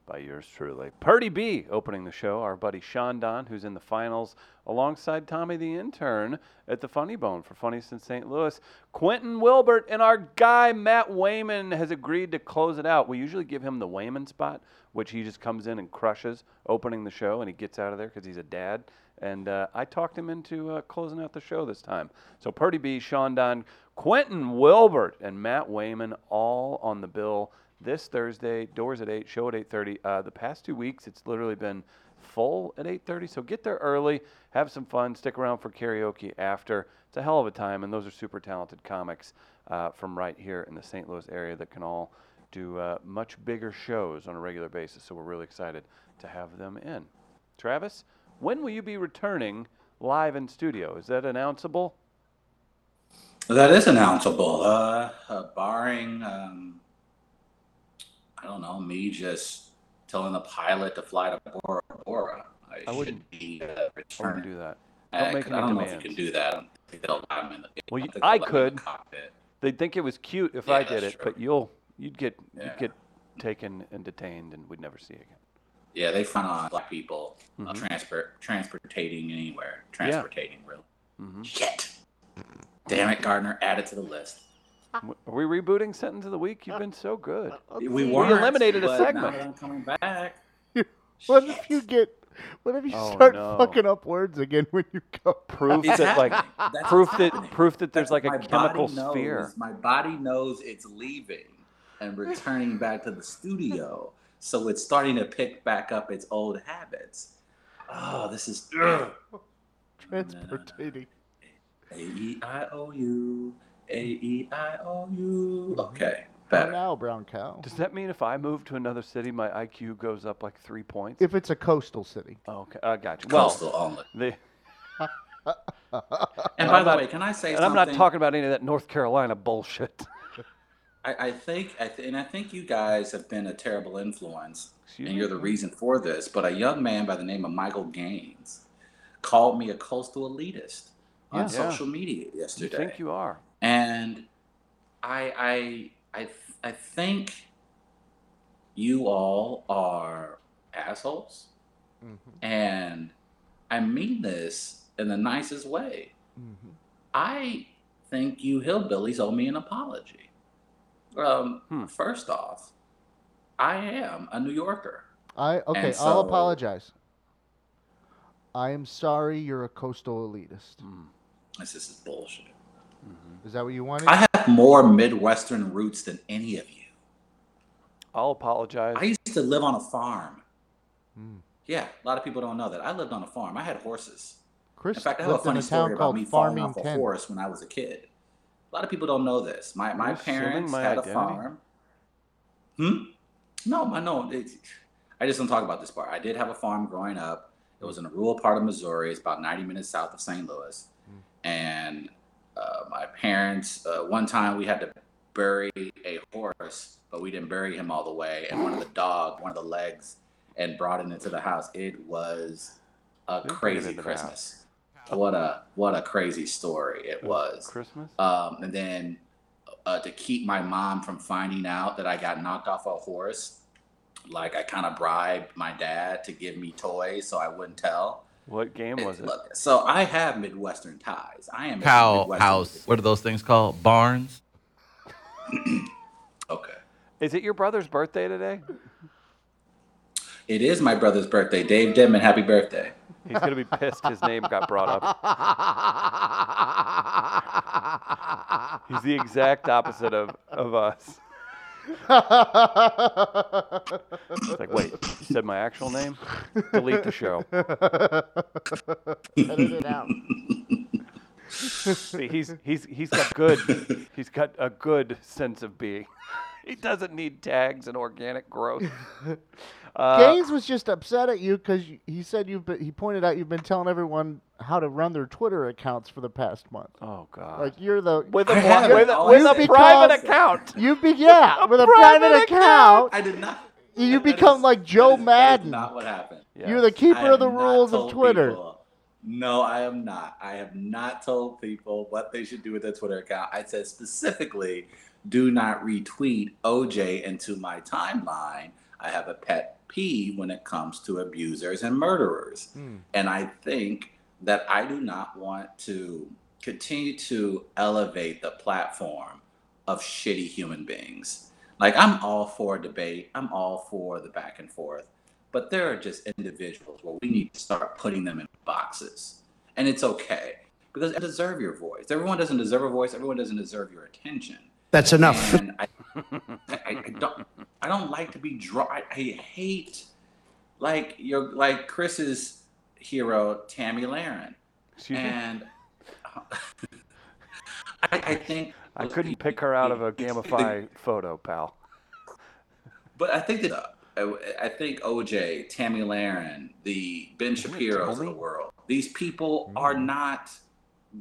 Speaker 1: by yours truly. Purdy B opening the show. Our buddy Sean Don, who's in the finals, alongside Tommy the intern at the Funny Bone for Funniest in St. Louis. Quentin Wilbert and our guy Matt Wayman has agreed to close it out. We usually give him the Wayman spot, which he just comes in and crushes opening the show, and he gets out of there because he's a dad. And uh, I talked him into uh, closing out the show this time. So Purdy B, Sean Don, Quentin Wilbert, and Matt Wayman all on the bill this Thursday. Doors at eight, show at eight thirty. Uh, the past two weeks, it's literally been full at eight thirty. So get there early, have some fun, stick around for karaoke after. It's a hell of a time, and those are super talented comics uh, from right here in the St. Louis area that can all do uh, much bigger shows on a regular basis. So we're really excited to have them in. Travis, when will you be returning live in studio? Is that announceable?
Speaker 2: That is announceable, uh, uh, barring, um, I don't know, me just telling the pilot to fly to Bora Bora. I,
Speaker 1: I wouldn't-
Speaker 2: be uh,
Speaker 1: I
Speaker 2: returning.
Speaker 1: do that.
Speaker 2: Uh,
Speaker 1: Don't
Speaker 2: 'cause
Speaker 1: any
Speaker 2: I don't know if you can do that. I don't think they'll allow him in the,
Speaker 1: Well, you- I
Speaker 2: let in the
Speaker 1: could. They'd think it was cute if
Speaker 2: Yeah,
Speaker 1: I did it,
Speaker 2: true.
Speaker 1: but you'll you'd get
Speaker 2: Yeah.
Speaker 1: you'd get taken and detained, and we'd never see you again.
Speaker 2: Yeah, they find on black people uh,
Speaker 1: Mhm.
Speaker 2: transport transportating anywhere. Transportating, really.
Speaker 1: Mhm.
Speaker 2: Shit. Damn it, Gardner. Add it to the list.
Speaker 1: W- Are we rebooting sentence of the week? You've been so good.
Speaker 2: Uh, we weren't.
Speaker 1: eliminated a
Speaker 2: but
Speaker 1: segment.
Speaker 2: Now I'm coming back.
Speaker 3: What if you get? What if you
Speaker 1: Oh,
Speaker 3: start
Speaker 1: no.
Speaker 3: fucking up words again when you go?
Speaker 1: Proof
Speaker 2: It's
Speaker 1: that like
Speaker 2: happening. That's
Speaker 1: proof
Speaker 2: what's
Speaker 1: that
Speaker 2: happening.
Speaker 1: proof that there's like a
Speaker 2: My
Speaker 1: chemical
Speaker 2: body knows-
Speaker 1: sphere.
Speaker 2: My body knows it's leaving and returning back to the studio. So it's starting to pick back up its old habits. Oh, this is
Speaker 3: Transportating.
Speaker 2: A E I O U. A E I O U. Mm-hmm.
Speaker 3: Okay,
Speaker 2: better.
Speaker 3: now, brown cow?
Speaker 1: Does that mean if I move to another city, my IQ goes up like three points?
Speaker 3: If it's a coastal city.
Speaker 1: Oh, okay, I got you. Well,
Speaker 2: Coastal only.
Speaker 1: the,
Speaker 2: And
Speaker 1: I'm
Speaker 2: by the
Speaker 1: not-
Speaker 2: way, can I say something?
Speaker 1: and I'm not talking about any of that North Carolina bullshit.
Speaker 2: I, I think, I th- and I think you guys have been a terrible influence,
Speaker 1: Excuse
Speaker 2: and
Speaker 1: me?
Speaker 2: you're the reason for this. But a young man by the name of Michael Gaines called me a coastal elitist on
Speaker 1: Yeah.
Speaker 2: social media
Speaker 1: You
Speaker 2: yesterday,
Speaker 1: think you are?
Speaker 2: And I, I, I, I think you all are assholes,
Speaker 3: Mm-hmm.
Speaker 2: and I mean this in the nicest way.
Speaker 3: Mm-hmm.
Speaker 2: I think you hillbillies owe me an apology. Um,
Speaker 1: Hmm.
Speaker 2: First off, I am a New Yorker.
Speaker 3: I okay.
Speaker 2: And
Speaker 3: I'll apologize. I am sorry. You're a coastal elitist.
Speaker 1: Hmm.
Speaker 2: This, this is bullshit.
Speaker 3: Is that what you wanted?
Speaker 2: I have more Midwestern roots than any of you.
Speaker 1: I'll apologize.
Speaker 2: I used to live on a farm.
Speaker 3: Hmm.
Speaker 2: Yeah, a lot of people don't know that. I lived on a farm. I had horses.
Speaker 3: Chris
Speaker 2: In fact, I have a funny
Speaker 3: a
Speaker 2: story about me falling
Speaker 3: Farming
Speaker 2: off a
Speaker 3: 10.
Speaker 2: horse when I was a kid. A lot of people don't know this. My my
Speaker 1: You're
Speaker 2: parents
Speaker 1: my
Speaker 2: had
Speaker 1: identity?
Speaker 2: a farm. Hmm. No, I know. It's, I just don't talk about this part. I did have a farm growing up. It was in a rural part of Missouri. It's about 90 minutes south of St. Louis. And uh, my parents, uh, one time we had to bury a horse, but we didn't bury him all the way. And one of the dog, one of the legs, and brought it into the house. It was a
Speaker 1: They
Speaker 2: crazy Christmas. What a what a crazy story it was.
Speaker 1: Christmas.
Speaker 2: Um, and then uh, to keep my mom from finding out that I got knocked off a horse, like I kind of bribed my dad to give me toys so I wouldn't tell.
Speaker 1: What game was
Speaker 2: It-
Speaker 1: it?
Speaker 2: Look, so I have Midwestern ties. I am a
Speaker 7: Cow
Speaker 2: Midwestern-
Speaker 7: house. What are those things called? Barns.
Speaker 2: Okay.
Speaker 1: Is it your brother's birthday today?
Speaker 2: It is my brother's birthday. Dave Denman, happy birthday.
Speaker 1: He's gonna be pissed. His name got brought up. He's the exact opposite of of us. It's like, wait, you said my actual name? Delete the show.
Speaker 3: Edit it out.
Speaker 1: See, he's he's he's got good. He's got a good sense of being. He doesn't need tags and organic growth. Uh,
Speaker 3: Gaines was just upset at you because he said you've been, he pointed out you've been telling everyone how to run their Twitter accounts for the past month.
Speaker 1: oh God.
Speaker 3: Like you're the
Speaker 1: with a,
Speaker 2: I
Speaker 1: pri-
Speaker 2: haven't
Speaker 1: with a, with a private account.
Speaker 3: you be yeah
Speaker 1: A
Speaker 3: with a
Speaker 1: private
Speaker 3: private account.
Speaker 2: I did not.
Speaker 3: You
Speaker 2: that- that
Speaker 3: become
Speaker 2: is-
Speaker 3: like Joe
Speaker 2: is- that is
Speaker 3: Madden.
Speaker 2: not what happened.
Speaker 3: You're the keeper of the rules of Twitter.
Speaker 2: people- no, I am not. I have not told people what they should do with their Twitter account. I said specifically, do not retweet OJ into my timeline. I have a pet peeve when it comes to abusers and murderers.
Speaker 3: Hmm.
Speaker 2: And I think that I do not want to continue to elevate the platform of shitty human beings. Like, I'm all for debate, I'm all for the back and forth, but there are just individuals where we need to start putting them in boxes. And it's okay because they deserve your voice. Everyone doesn't deserve a voice, everyone doesn't deserve your attention.
Speaker 6: That's enough.
Speaker 2: And I, I, I don't I don't like to be draw. I, I hate like your like Chris's hero Tammy Lahren,
Speaker 1: Excuse me?
Speaker 2: and I, I think
Speaker 1: I couldn't pick her out of a Gamify photo, pal.
Speaker 2: But I think that uh, I, I think OJ, Tammy Lahren, the Ben
Speaker 1: Isn't
Speaker 2: Shapiro's of the world, these people are
Speaker 1: Mm.
Speaker 2: not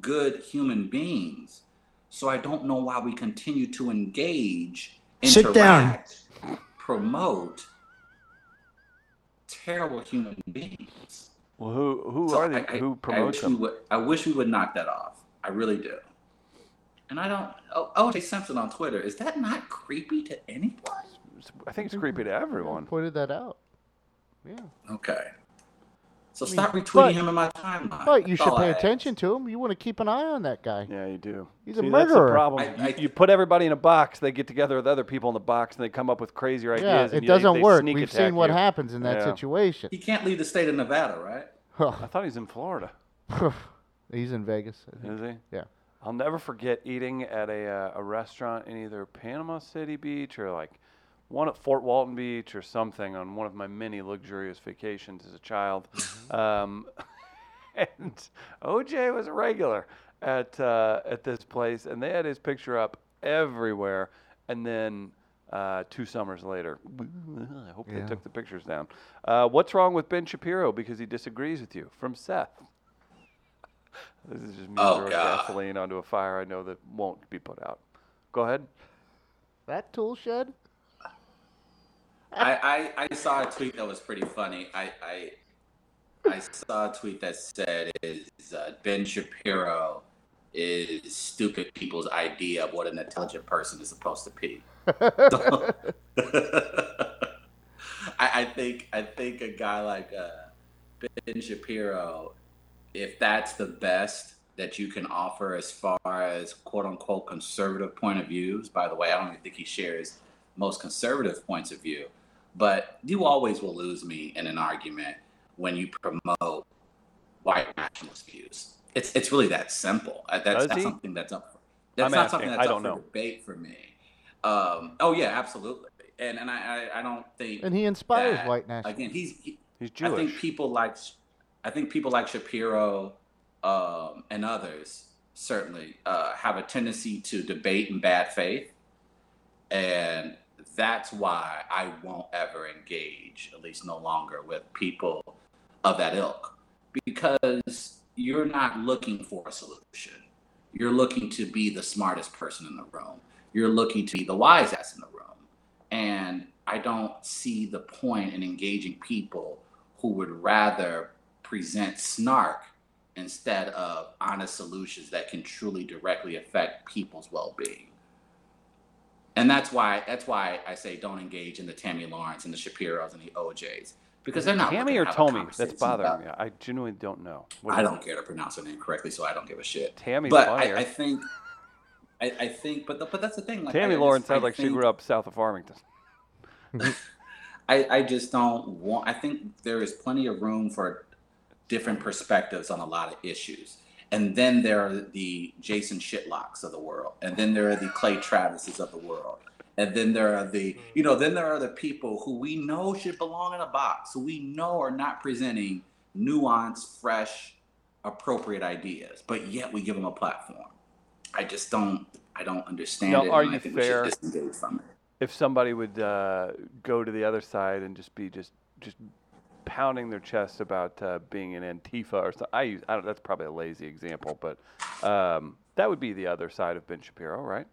Speaker 2: good human beings. So I don't know why we continue to engage,
Speaker 6: Sit down.
Speaker 2: Interact, promote terrible human beings.
Speaker 1: Well, who who
Speaker 2: So
Speaker 1: are
Speaker 2: I-
Speaker 1: they?
Speaker 2: I-
Speaker 1: who
Speaker 2: I
Speaker 1: promotes
Speaker 2: wish
Speaker 1: them?
Speaker 2: would, I wish we would knock that off. I really do. And I don't. Oh, OJ Simpson on Twitter is that not creepy to anyone?
Speaker 1: I think it's creepy to everyone.
Speaker 3: Pointed that out. Yeah.
Speaker 2: Okay. So
Speaker 3: mean,
Speaker 2: stop retweeting
Speaker 3: but-
Speaker 2: him in my timeline.
Speaker 3: But you
Speaker 2: That's
Speaker 3: should pay
Speaker 2: I ask.
Speaker 3: attention to him. You want to keep an eye on that guy.
Speaker 1: Yeah, you do.
Speaker 3: He's a
Speaker 1: See, That's the
Speaker 3: murderer.
Speaker 1: problem.
Speaker 2: I- I-
Speaker 1: you, you put everybody in a box. They get together with other people in the box, and they come up with crazier ideas.
Speaker 3: Yeah,
Speaker 1: and
Speaker 3: it
Speaker 1: you-
Speaker 3: doesn't
Speaker 1: they
Speaker 3: work.
Speaker 1: sneak
Speaker 3: We've
Speaker 1: attack
Speaker 3: seen what
Speaker 1: you.
Speaker 3: happens in that
Speaker 1: Yeah.
Speaker 3: situation.
Speaker 2: He can't leave the state of Nevada, right?
Speaker 1: I thought he's in Florida.
Speaker 3: He's in Vegas. I think.
Speaker 1: Is he?
Speaker 3: Yeah.
Speaker 1: I'll never forget eating at a uh, a restaurant in either Panama City Beach or like one at Fort Walton Beach or something on one of my many luxurious vacations as a child. Um, and OJ was a regular at uh, at this place, and they had his picture up everywhere. And then uh, two summers later, I hope
Speaker 3: Yeah.
Speaker 1: they took the pictures down. Uh, what's wrong with Ben Shapiro because he disagrees with you? From Seth. This is just me
Speaker 2: Oh,
Speaker 1: throwing
Speaker 2: God.
Speaker 1: gasoline onto a fire I know that won't be put out. Go ahead.
Speaker 3: That tool shed?
Speaker 2: I, I, I saw a tweet that was pretty funny. I, I I saw a tweet that said is uh, Ben Shapiro is stupid people's idea of what an intelligent person is supposed to be. I, I think I think a guy like uh, Ben Shapiro, if that's the best that you can offer as far as quote unquote conservative point of views. By the way, I don't even think he shares most conservative points of view. But you always will lose me in an argument when you promote white nationalist views. It's it's really that simple. Uh, That's,
Speaker 1: Does
Speaker 2: that's
Speaker 1: he?
Speaker 2: something that's up. For, That's
Speaker 1: I'm
Speaker 2: not
Speaker 1: asking.
Speaker 2: something that's
Speaker 1: I
Speaker 2: up
Speaker 1: don't
Speaker 2: for
Speaker 1: know.
Speaker 2: debate for me. Um, oh yeah, absolutely. And and I I, I don't think
Speaker 3: And he inspires
Speaker 2: that-
Speaker 3: white nationalism.
Speaker 2: Again, he's he,
Speaker 1: He's
Speaker 2: I think people like I think people like Shapiro um, and others certainly uh, have a tendency to debate in bad faith, and that's why I won't ever engage, at least no longer, with people of that ilk, because you're not looking for a solution. You're looking to be the smartest person in the room. You're looking to be the wise ass in the room. And I don't see the point in engaging people who would rather present snark instead of honest solutions that can truly directly affect people's well-being. And that's why that's why I say don't engage in the Tammy Lawrence and the Shapiros and the OJs because they're not.
Speaker 1: Tammy or
Speaker 2: to have a
Speaker 1: Tommy? That's bothering me. I genuinely don't know. What
Speaker 2: I don't care to pronounce her name correctly, so I don't give a shit.
Speaker 1: Tammy's
Speaker 2: but. I, I think, I, I think, but the, but that's the thing. Like,
Speaker 1: Tammy
Speaker 2: I,
Speaker 1: Lawrence sounds like she grew up south of Farmington.
Speaker 2: I, I just don't want. I think there is plenty of room for different perspectives on a lot of issues. And then there are the Jason Shitlocks of the world, and then there are the Clay Travises of the world, and then there are the you know then there are the people who we know should belong in a box, who we know are not presenting nuanced, fresh, appropriate ideas, but yet we give them a platform. I just don't. I don't understand
Speaker 1: Now,
Speaker 2: it.
Speaker 1: are you fair-
Speaker 2: We should from it.
Speaker 1: If somebody would uh, go to the other side and just be just just pounding their chest about uh, being an Antifa or something, I use I don't, that's probably a lazy example, but um, that would be the other side of Ben Shapiro, right?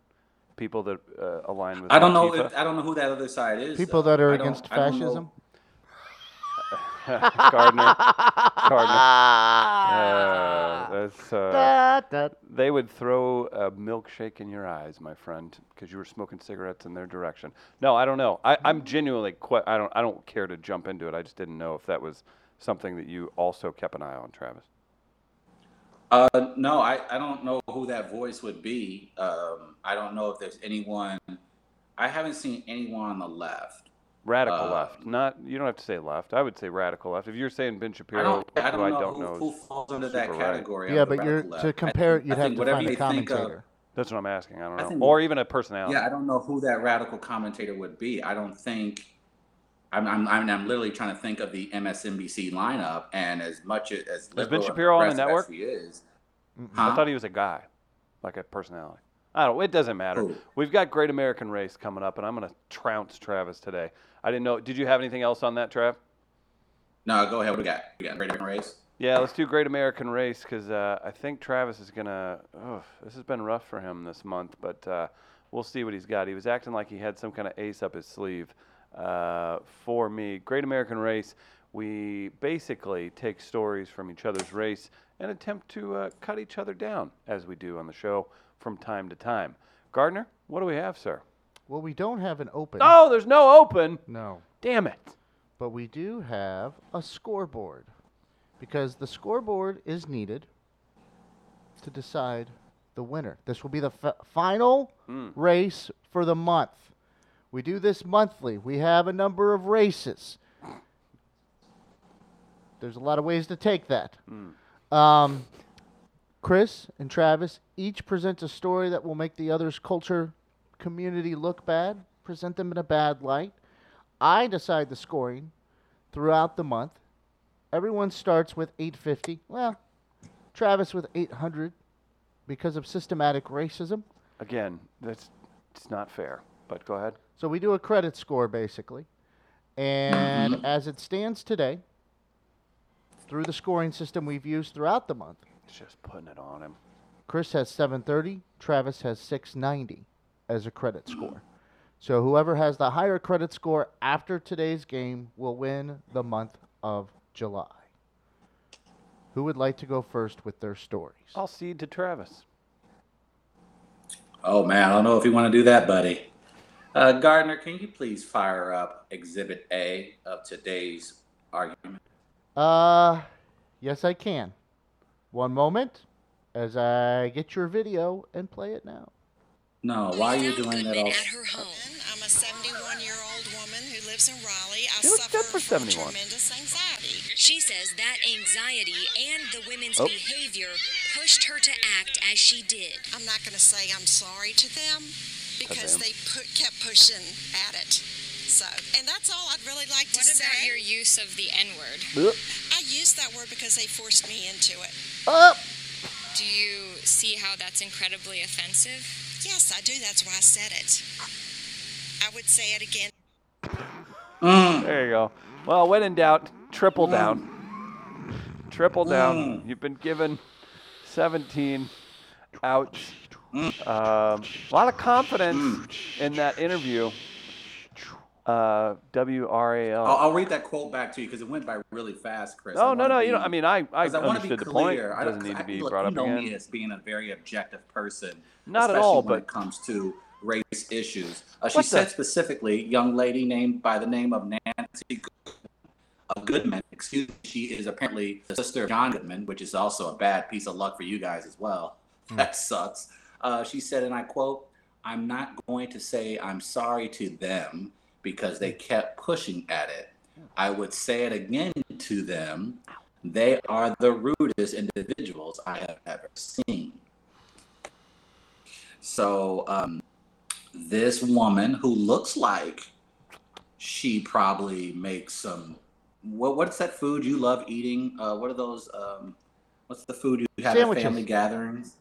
Speaker 1: People that uh, align with
Speaker 2: I don't know. If, I don't know who that other side is.
Speaker 3: People
Speaker 2: though.
Speaker 3: that are
Speaker 2: I don't-
Speaker 3: against
Speaker 2: I don't know.
Speaker 3: fascism.
Speaker 1: Gardner. Gardner. Uh, uh,
Speaker 3: Da, da.
Speaker 1: they would throw a milkshake in your eyes, my friend, because you were smoking cigarettes in their direction. No, I don't know. I, I'm genuinely que- I don't. I don't care to jump into it. I just didn't know if that was something that you also kept an eye on, Travis.
Speaker 2: Uh, no, I, I don't know who that voice would be. Um, I don't know if there's anyone. I haven't seen anyone on the left.
Speaker 1: Radical
Speaker 2: Um,
Speaker 1: left, not. You don't have to say left. I would say radical left. If you're saying Ben
Speaker 2: I
Speaker 1: Shapiro,
Speaker 2: don't. I
Speaker 1: who
Speaker 2: don't
Speaker 1: I
Speaker 2: know
Speaker 1: don't
Speaker 2: who,
Speaker 1: know,
Speaker 2: who
Speaker 1: is
Speaker 2: falls under that
Speaker 1: super right.
Speaker 2: category.
Speaker 3: Yeah, but you're
Speaker 2: left.
Speaker 3: to compare
Speaker 2: think-
Speaker 3: you'd
Speaker 2: I
Speaker 3: have
Speaker 2: think
Speaker 3: to
Speaker 2: whatever
Speaker 3: find a
Speaker 2: you think of-
Speaker 3: commentator.
Speaker 1: That's what I'm asking. I don't
Speaker 2: I
Speaker 1: know,
Speaker 2: think-
Speaker 1: or even a personality.
Speaker 2: Yeah, I don't know who that radical commentator would be. I don't think. I'm, I'm, I'm, I'm literally trying to think of the MSNBC lineup, and as much as, as
Speaker 1: Ben
Speaker 2: liberal and
Speaker 1: Shapiro on the network?
Speaker 2: he is,
Speaker 1: I
Speaker 2: huh?
Speaker 1: thought he was a guy, like a personality. I don't. It doesn't matter.
Speaker 2: Who?
Speaker 1: We've got Great American Race coming up, and I'm going to trounce Travis today. I didn't know. Did you have anything else on that, Trav?
Speaker 2: No, go ahead. What do we got? We got Great American Race.
Speaker 1: Yeah, let's do Great American Race because uh, I think Travis is gonna. Oh, this has been rough for him this month, but uh, we'll see what he's got. He was acting like he had some kind of ace up his sleeve uh, for me. Great American Race. We basically take stories from each other's race and attempt to uh, cut each other down, as we do on the show from time to time. Gardner, what do we have, sir?
Speaker 3: Well, we don't have an open.
Speaker 1: Oh, there's no open.
Speaker 3: No.
Speaker 1: Damn it.
Speaker 3: But we do have a scoreboard because the scoreboard is needed to decide the winner. This will be the f- final
Speaker 1: Hmm.
Speaker 3: race for the month. We do this monthly. We have a number of races. There's a lot of ways to take that. Um, Chris and Travis each present a story that will make the other's culture community look bad, present them in a bad light. I decide the scoring throughout the month. Everyone starts with 850. Well, Travis with 800 because of systematic racism.
Speaker 1: Again, that's it's not fair. But go ahead.
Speaker 3: So we do a credit score basically. And as it stands today, through the scoring system we've used throughout the month,
Speaker 1: It's just putting it on him.
Speaker 3: Chris has 730, Travis has 690 as a credit score. So whoever has the higher credit score after today's game will win the month of July. Who would like to go first with their stories?
Speaker 1: I'll cede to Travis.
Speaker 2: Oh man, I don't know if you want to do that, buddy. Uh, Gardner, can you please fire up Exhibit A of today's argument?
Speaker 3: Uh, yes, I can. One moment as I get your video and play it now.
Speaker 2: No, why are you doing that? All
Speaker 8: at her home. I'm a 71 year old woman who lives in Raleigh. I
Speaker 1: She looks
Speaker 8: suffer
Speaker 1: good for 71.
Speaker 8: tremendous anxiety.
Speaker 9: She says that anxiety and the women's
Speaker 1: Oh.
Speaker 9: behavior pushed her to act as she did.
Speaker 8: I'm not going to say I'm sorry to them because
Speaker 1: them.
Speaker 8: they put, kept pushing at it. So, and that's all I'd really like to
Speaker 10: What
Speaker 8: say.
Speaker 10: about your use of the N word?
Speaker 8: I used that word because they forced me into it.
Speaker 3: Up.
Speaker 10: Do you see how that's incredibly offensive?
Speaker 8: Yes, I do. That's why I said it. I would say it again. Mm.
Speaker 1: There you go. Well, when in doubt, triple down. Triple down. Mm. You've been given 17. Ouch. Mm. Um, a lot of confidence in that interview. Uh, W R A
Speaker 2: I'll,
Speaker 1: L.
Speaker 2: I'll read that quote back to you because it went by really fast, Chris.
Speaker 1: Oh
Speaker 2: I
Speaker 1: no
Speaker 2: wanna
Speaker 1: no you know I mean I I
Speaker 2: 'cause wanna be
Speaker 1: understood the point.
Speaker 2: clear. I
Speaker 1: Doesn't need to be
Speaker 2: look,
Speaker 1: brought
Speaker 2: you
Speaker 1: up
Speaker 2: know
Speaker 1: again.
Speaker 2: me as being a very objective person.
Speaker 1: Not at all,
Speaker 2: when
Speaker 1: but-
Speaker 2: it comes to race issues. Uh, she
Speaker 1: What the-
Speaker 2: said specifically, young lady named by the name of Nancy uh, Goodman. Excuse me. She is apparently the sister of John Goodman, which is also a bad piece of luck for you guys as well. That sucks. Uh, she said, and I quote, "I'm not going to say I'm sorry to them because they kept pushing at it. I would say it again to them. They are the rudest individuals I have ever seen." So, um, this woman who looks like she probably makes some. What, what's that food you love eating? Uh, what are those? Um, what's the food you have at family gatherings?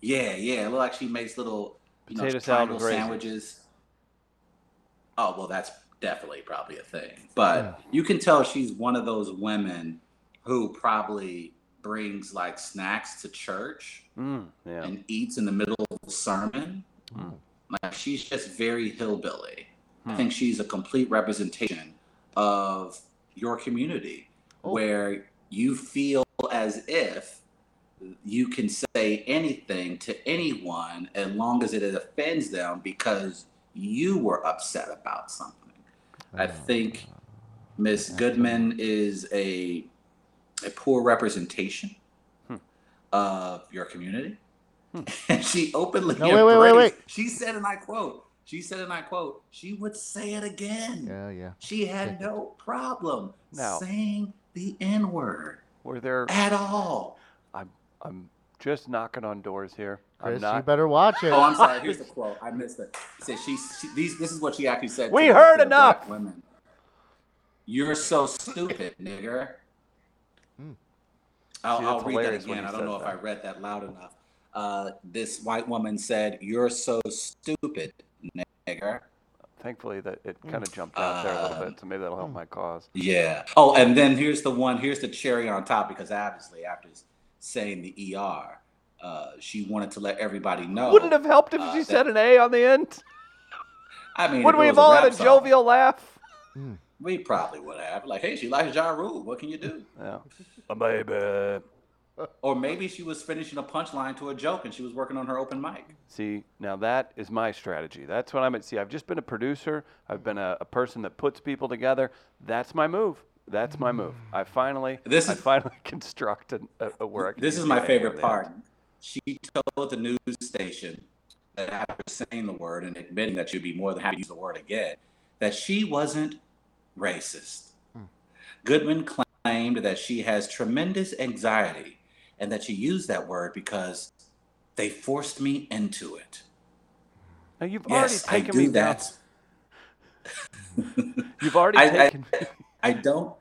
Speaker 2: Yeah, yeah. It looks like she makes little you know,
Speaker 1: Potato salad with raisins.
Speaker 2: sandwiches. Oh well, that's definitely probably a thing. But you can tell she's one of those women who probably brings like snacks to church
Speaker 1: Mm, yeah.
Speaker 2: and eats in the middle of the sermon.
Speaker 1: Mm.
Speaker 2: Like she's just very hillbilly. I
Speaker 1: Hmm.
Speaker 2: think she's a complete representation of your community
Speaker 3: Oh.
Speaker 2: where you feel as if you can say anything to anyone as long as it offends them because you were upset about something. I think Miss Goodman is a a poor representation
Speaker 1: Hmm.
Speaker 2: of your community. And she openly
Speaker 3: No, wait, wait, wait, wait.
Speaker 2: She said, and I quote, she said, and I quote, she would say it again.
Speaker 3: Yeah, yeah.
Speaker 2: She had no problem
Speaker 1: Now-
Speaker 2: saying the N word
Speaker 1: Were there?
Speaker 2: at all.
Speaker 1: I'm I'm just knocking on doors here. I'm
Speaker 3: Chris, you better watch it.
Speaker 2: Oh, I'm sorry. Here's the quote. I missed it. It said she, she these this is what she actually said.
Speaker 1: We
Speaker 2: to
Speaker 1: heard
Speaker 2: to the black
Speaker 1: enough.
Speaker 2: Women. You're so stupid, nigger.
Speaker 3: Hmm.
Speaker 2: I'll,
Speaker 1: See,
Speaker 2: I'll read that again. I don't know
Speaker 1: says
Speaker 2: if I read that loud enough. Uh, this white woman said, "You're so stupid, nigger."
Speaker 1: Thankfully, that it kind of jumped out there a little bit, so maybe that'll help my cause.
Speaker 2: Yeah. Oh, and then here's the one. Here's the cherry on top because obviously after saying the ER, uh, she wanted to let everybody know.
Speaker 1: Wouldn't have helped if
Speaker 2: uh,
Speaker 1: she
Speaker 2: that-
Speaker 1: said an A on the end.
Speaker 2: I mean,
Speaker 1: Would we have all had a
Speaker 2: song,
Speaker 1: jovial laugh?
Speaker 2: We probably would have. Like, hey, she likes Ja Rule. What can you do?
Speaker 1: Yeah. A baby.
Speaker 2: Or maybe she was finishing a punchline to a joke and she was working on her open mic.
Speaker 1: See, now that is my strategy. That's what I'm at. See, I've just been a producer. I've been a, a person that puts people together. That's my move. That's my move. I finally,
Speaker 2: This
Speaker 1: I
Speaker 2: is-
Speaker 1: finally construct a, a, work.
Speaker 2: This is my favorite part. She told the news station that after saying the word and admitting that she'd be more than happy to use the word again, that she wasn't racist. Hmm. Goodman claimed that she has tremendous anxiety and that she used that word because they forced me into it.
Speaker 1: Now you've
Speaker 2: Yes,
Speaker 1: already taken me
Speaker 2: do
Speaker 1: down.
Speaker 2: that.
Speaker 1: You've already
Speaker 2: I, I,
Speaker 1: taken.
Speaker 2: I don't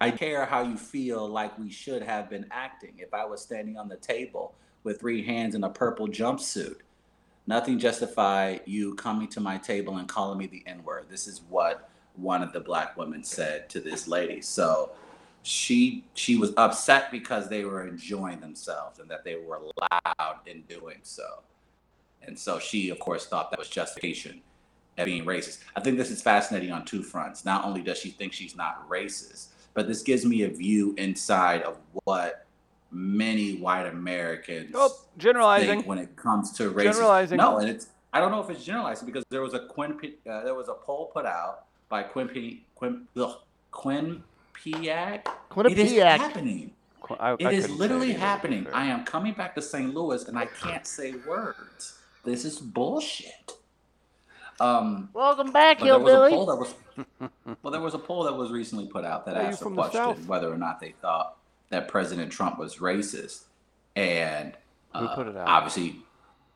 Speaker 2: I care how you feel like we should have been acting if I was standing on the table with three hands in a purple jumpsuit. Nothing justify you coming to my table and calling me the N-word. This is what one of the black women said to this lady. So she she was upset because they were enjoying themselves and that they were loud in doing so. And so she, of course, thought that was justification at being racist. I think this is fascinating on two fronts. Not only does she think she's not racist, but this gives me a view inside of what many white Americans
Speaker 1: Oh, generalizing.
Speaker 2: think when it comes to racism.
Speaker 1: Generalizing.
Speaker 2: No, and it's I don't know if it's generalizing because there was a Quinn uh, there was a poll put out by Quinn P, Quinn ugh, Quinn Piac. It is happening.
Speaker 1: Qu- I,
Speaker 2: It
Speaker 1: I
Speaker 2: is literally
Speaker 1: either, to be
Speaker 2: happening. I am coming back to St. Louis and I can't say words. This is bullshit. Um,
Speaker 3: Welcome back,
Speaker 2: but there
Speaker 3: hillbilly.
Speaker 2: was well, there was a poll that was recently put out that
Speaker 1: Are
Speaker 2: asked the
Speaker 1: from the
Speaker 2: question whether or not they thought that President Trump was racist, and uh,
Speaker 1: put it out?
Speaker 2: obviously,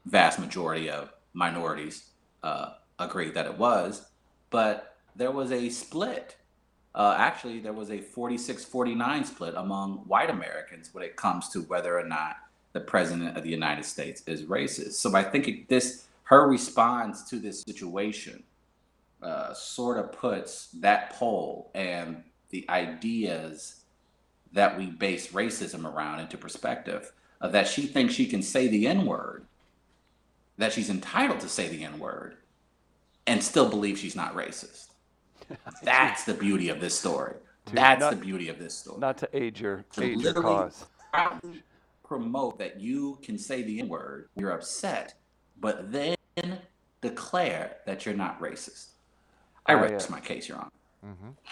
Speaker 2: vast majority of minorities uh, agreed that it was, but there was a split. Uh, actually, there was a 46-49 split among white Americans when it comes to whether or not the president of the United States is racist. So I think it, this her response to this situation uh, sort of puts that poll and the ideas that we base racism around into perspective. Uh, that she thinks she can say the N word, that she's entitled to say the N word, and still believe she's not racist. That's the beauty of this story. That's
Speaker 1: not-
Speaker 2: the beauty of this story.
Speaker 1: Not to age your
Speaker 2: To
Speaker 1: age your
Speaker 2: literally
Speaker 1: cause.
Speaker 2: promote that you can say the N word, you're upset, but then declare that you're not racist. I
Speaker 1: uh,
Speaker 2: rest my case, Your Honor.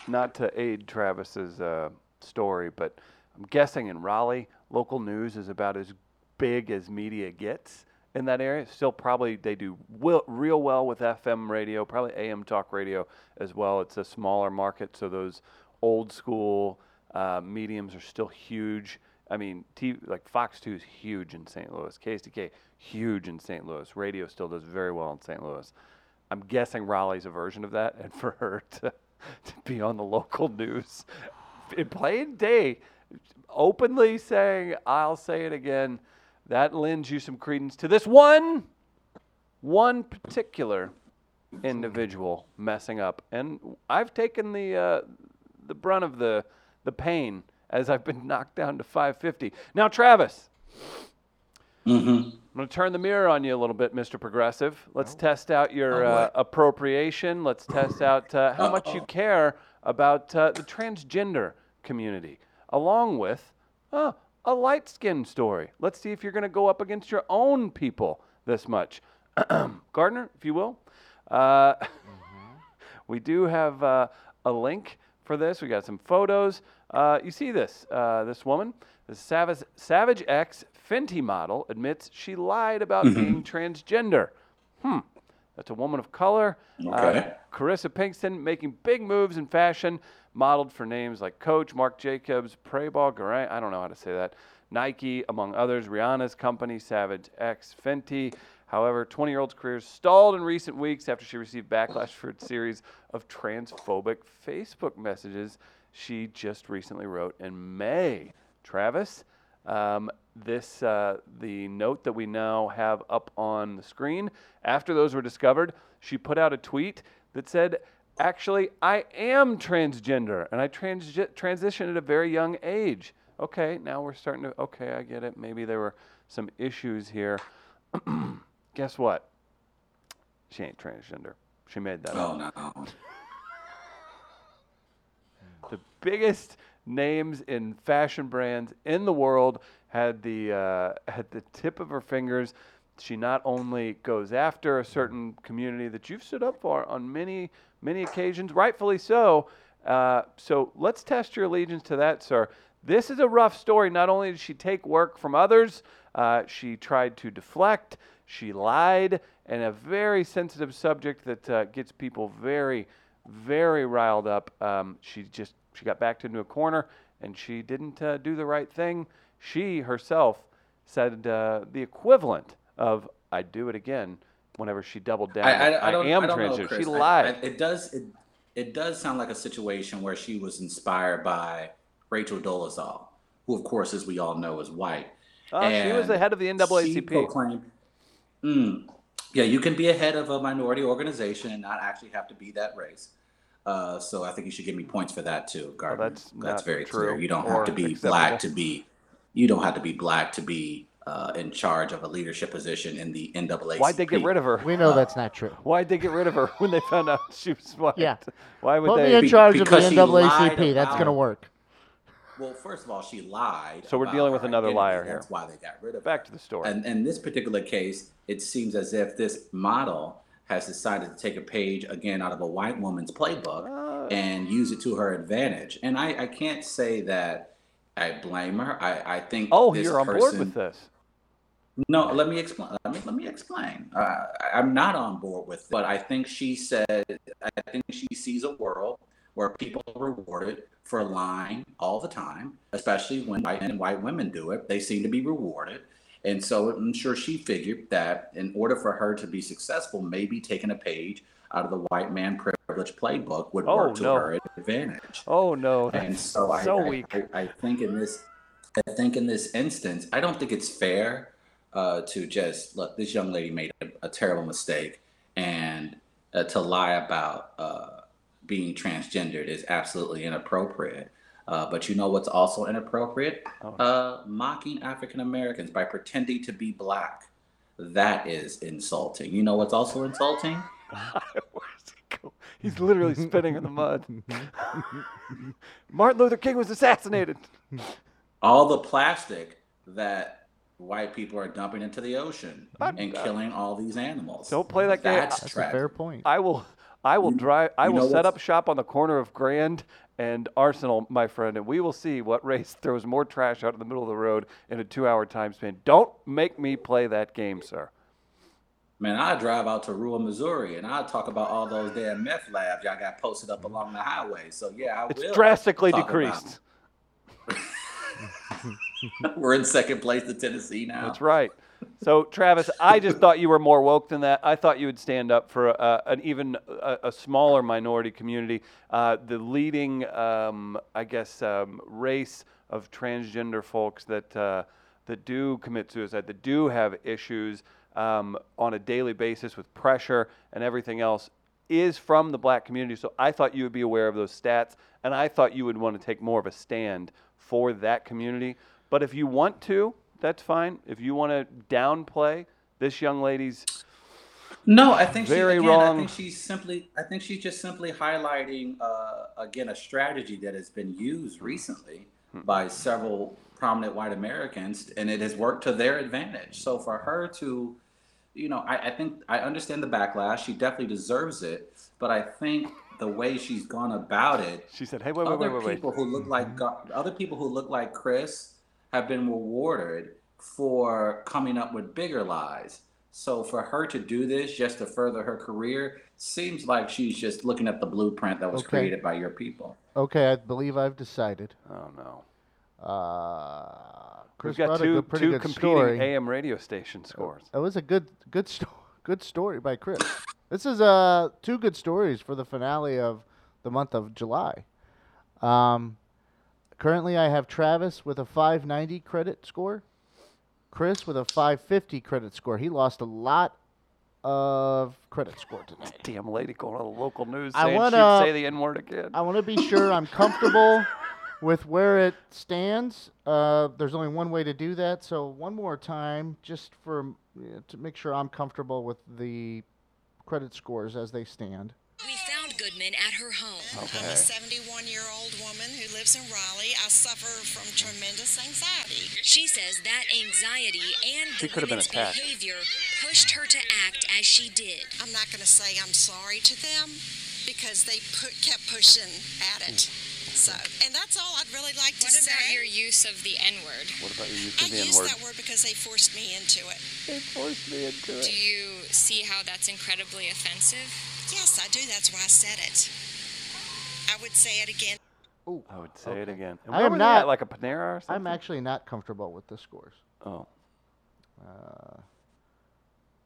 Speaker 1: Not to aid Travis's uh, story, but I'm guessing in Raleigh, local news is about as big as media gets in that area. Still, probably they do will, real well with FM radio, probably AM talk radio as well. It's a smaller market, so those old school uh, mediums are still huge. I mean, TV, like Fox 2 is huge in St. Louis. KSDK, huge in St. Louis. Radio still does very well in St. Louis. I'm guessing Raleigh's a version of that, and for her to, to be on the local news in plain day, openly saying, I'll say it again, that lends you some credence to this one, one particular individual messing up. And I've taken the, uh, the brunt of the, the pain as I've been knocked down to 550. Now, Travis.
Speaker 2: Mm-hmm.
Speaker 1: I'm going to turn the mirror on you a little bit, Mr. Progressive. Let's test out your
Speaker 2: Oh,
Speaker 1: uh, appropriation. Let's test out uh, how much you care about uh, the transgender community, along with uh, a light skin story. Let's see if you're going to go up against your own people this much. Gardner, if you will. Uh, we do have uh, a link for this. We got some photos. Uh, you see this? Uh, this woman, the Savage, Savage X Fenty model, admits she lied about being transgender. Hmm. That's a woman of color. Uh, Carissa Pinkston making big moves in fashion, modeled for names like Coach, Marc Jacobs, Preyball, Garant. I don't know how to say that. Nike, among others. Rihanna's company, Savage X Fenty. However, 20 year old's career stalled in recent weeks after she received backlash for a series of transphobic Facebook messages she just recently wrote in May. Travis, um, this uh, the note that we now have up on the screen. After those were discovered, she put out a tweet that said, "Actually, I am transgender, and I trans- transitioned at a very young age." Okay, now we're starting to. Okay, I get it. Maybe there were some issues here. Guess what? She ain't transgender. She made that up.
Speaker 2: Oh no.
Speaker 1: The biggest names in fashion brands in the world had the uh, had the tip of her fingers. She not only goes after a certain community that you've stood up for on many many occasions, rightfully so. Uh, so let's test your allegiance to that, sir. This is a rough story. Not only did she take work from others, uh, she tried to deflect. She lied, and a very sensitive subject that uh, gets people very, very riled up. Um, she just she got backed into a corner, and she didn't uh, do the right thing. She herself said uh, the equivalent of "I'd do it again" whenever she doubled down.
Speaker 2: I, I, I
Speaker 1: am
Speaker 2: I know,
Speaker 1: transgender. She lied.
Speaker 2: It does. It, it does sound like a situation where she was inspired by Rachel Dolezal, who, of course, as we all know, is white.
Speaker 1: Oh, she was the head of the
Speaker 2: She
Speaker 1: NAACP.
Speaker 2: proclaimed, mm, yeah, you can be a head of a minority organization and not actually have to be that race. Uh, so I think you should give me points for that too, Gardner.
Speaker 1: that's
Speaker 2: that's very
Speaker 1: true
Speaker 2: clear. You don't have to be
Speaker 1: acceptable.
Speaker 2: black to be. You don't have to be black to be uh, in charge of a leadership position in the NAACP.
Speaker 1: Why'd they get rid of her?
Speaker 3: We know that's not true.
Speaker 1: Why'd they get rid of her when they found out she was white?
Speaker 3: Yeah.
Speaker 1: Why would
Speaker 3: Put
Speaker 1: they?
Speaker 3: me in
Speaker 2: Be-
Speaker 3: charge of the
Speaker 2: because
Speaker 3: NAACP. That's going to work.
Speaker 2: Well, first of all, she lied.
Speaker 1: So we're dealing with another
Speaker 2: identity.
Speaker 1: liar here.
Speaker 2: That's why they got rid of
Speaker 1: Back
Speaker 2: her.
Speaker 1: to the story.
Speaker 2: And in this particular case, it seems as if this model has decided to take a page again out of a white woman's playbook
Speaker 1: Ah.
Speaker 2: and use it to her advantage. And I, I can't say that I blame her. I, I think
Speaker 1: oh, you're on
Speaker 2: person,
Speaker 1: board with this.
Speaker 2: No, let me explain. Let me let me explain. Uh, I'm not on board with it, but I think she said. I think she sees a world where people are rewarded for lying all the time, especially when white men and white women do it. They seem to be rewarded, and so I'm sure she figured that in order for her to be successful, maybe taking a page out of the white man privilege playbook would
Speaker 1: Oh,
Speaker 2: work to
Speaker 1: no.
Speaker 2: her advantage.
Speaker 1: Oh no,
Speaker 2: And
Speaker 1: that's
Speaker 2: so, I,
Speaker 1: so
Speaker 2: I,
Speaker 1: weak.
Speaker 2: I, I think in this, I think in this instance, I don't think it's fair uh, to just look. This young lady made a, a terrible mistake, and uh, to lie about uh, being transgendered is absolutely inappropriate. Uh, but you know what's also inappropriate?
Speaker 1: Oh.
Speaker 2: Uh, mocking African Americans by pretending to be black. That is insulting. You know what's also insulting?
Speaker 1: Where's he go? He's literally spinning in the mud. Martin Luther King was assassinated.
Speaker 2: all the plastic that white people are dumping into the ocean and killing all these animals.
Speaker 1: Don't play that game.
Speaker 2: That's,
Speaker 3: That's a fair point.
Speaker 1: I will, I will drive. I
Speaker 2: you
Speaker 1: will set up shop on the corner of Grand and Arsenal, my friend, and we will see what race throws more trash out in the middle of the road in a two-hour time span. Don't make me play that game, sir.
Speaker 2: Man, I drive out to rural Missouri and I talk about all those damn meth labs y'all got posted up along the highway. So yeah, I
Speaker 1: It's
Speaker 2: will.
Speaker 1: drastically decreased.
Speaker 2: We're in second place to Tennessee now.
Speaker 1: That's right. So, Travis, I just thought you were more woke than that. I thought you would stand up for uh, an even a, a smaller minority community. Uh, the leading, um, I guess, um, race of transgender folks that uh, that do commit suicide, that do have issues um, on a daily basis with pressure and everything else, is from the black community. So I thought you would be aware of those stats, and I thought you would want to take more of a stand for that community. But if you want to, that's fine. If you want to downplay this young lady's
Speaker 2: No, I think
Speaker 1: Very
Speaker 2: she, again,
Speaker 1: wrong.
Speaker 2: I think she's simply, I think she's just simply highlighting, uh, again, a strategy that has been used recently
Speaker 1: Hmm.
Speaker 2: by several prominent white Americans, and it has worked to their advantage. So for her to, you know, I, I think I understand the backlash. She definitely deserves it, but I think the way she's gone about it,
Speaker 1: she said, "Hey, wait, wait, wait,
Speaker 2: other
Speaker 1: wait, wait."
Speaker 2: people who look like other people who look like Chris have been rewarded for coming up with bigger lies. So for her to do this just to further her career seems like she's just looking at the blueprint that was
Speaker 3: Okay.
Speaker 2: created by your people.
Speaker 3: Okay, I believe I've decided.
Speaker 1: Oh no.
Speaker 3: Uh, Chris
Speaker 1: We've got
Speaker 3: brought a
Speaker 1: two
Speaker 3: good,
Speaker 1: two
Speaker 3: good
Speaker 1: competing
Speaker 3: story.
Speaker 1: AM radio station scores.
Speaker 3: That was a good good sto- good story by Chris. this is uh two good stories for the finale of the month of July. Um, currently, I have Travis with a 590 credit score, Chris with a 550 credit score. He lost a lot of credit score tonight.
Speaker 1: Damn lady going on the local news
Speaker 3: I
Speaker 1: saying
Speaker 3: wanna-
Speaker 1: she'd say the N word again.
Speaker 3: I want to be sure I'm comfortable with where it stands. Uh, there's only one way to do that. So one more time, just for yeah, to make sure I'm comfortable with the credit scores as they stand.
Speaker 9: We found Goodman at her home.
Speaker 8: I'm a 71 year old woman who lives in Raleigh. I suffer from tremendous anxiety.
Speaker 9: She says that anxiety and
Speaker 1: She
Speaker 9: the
Speaker 1: could have been
Speaker 9: women's
Speaker 1: attacked.
Speaker 9: behavior pushed her to act as she did.
Speaker 8: I'm not going to say I'm sorry to them because they put, kept pushing at it. Hmm. So, and that's all I'd really like to
Speaker 10: What
Speaker 8: say.
Speaker 10: What about your use of the N word?
Speaker 1: What about your use
Speaker 8: I
Speaker 1: the N
Speaker 8: used that word because they forced me into it.
Speaker 1: They forced me into it.
Speaker 10: Do you see how that's incredibly offensive?
Speaker 8: Yes, I do. That's why I said it. I would say it again.
Speaker 1: I would say it again. And
Speaker 3: I am
Speaker 1: was that,
Speaker 3: not-
Speaker 1: like a Panera or something.
Speaker 3: I'm actually not comfortable with the scores.
Speaker 1: Oh.
Speaker 3: Uh,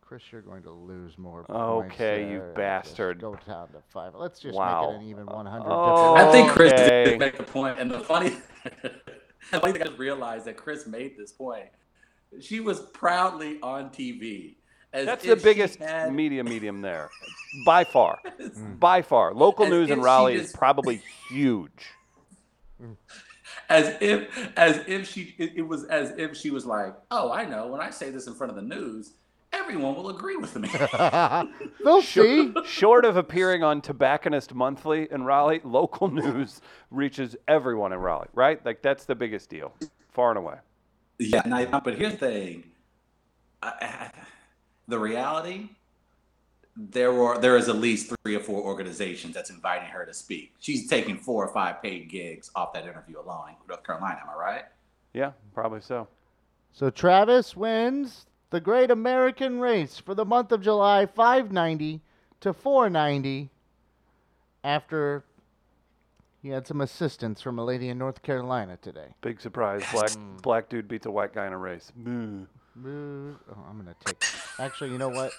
Speaker 3: Chris, you're going to lose more. points
Speaker 1: Okay, you
Speaker 3: there. Just
Speaker 1: bastard.
Speaker 3: Go down to five. Let's just
Speaker 1: Wow.
Speaker 3: make it an even 100.
Speaker 1: Oh.
Speaker 2: I think Chris
Speaker 1: Okay.
Speaker 2: did make a point, and the funny, the funny thing I just realized that Chris made this point. She was proudly on TV. As
Speaker 1: That's the biggest
Speaker 2: had-
Speaker 1: media medium there, by far. By far, local
Speaker 2: As
Speaker 1: news in
Speaker 2: she
Speaker 1: Raleigh is probably huge.
Speaker 2: as if as if she it, it was as if she was like oh i know when i say this in front of the news everyone will agree with me
Speaker 3: They'll see.
Speaker 1: Short of appearing on Tobacconist Monthly in Raleigh, local news reaches everyone in Raleigh, right? Like that's the biggest deal, far and away.
Speaker 2: yeah and I, but here's the thing I, I, the reality there were there is at least three or four organizations that's inviting her to speak she's taking four or five paid gigs off that interview alone in north carolina am i right
Speaker 1: Yeah, probably so.
Speaker 3: So Travis wins The Great American Race for the month of July, 590 to 490. After he had some assistance from a lady in North Carolina today.
Speaker 1: Big surprise. Black black dude beats a white guy in a race. Moo.
Speaker 3: Moo- Oh, I'm gonna take. Actually, you know what?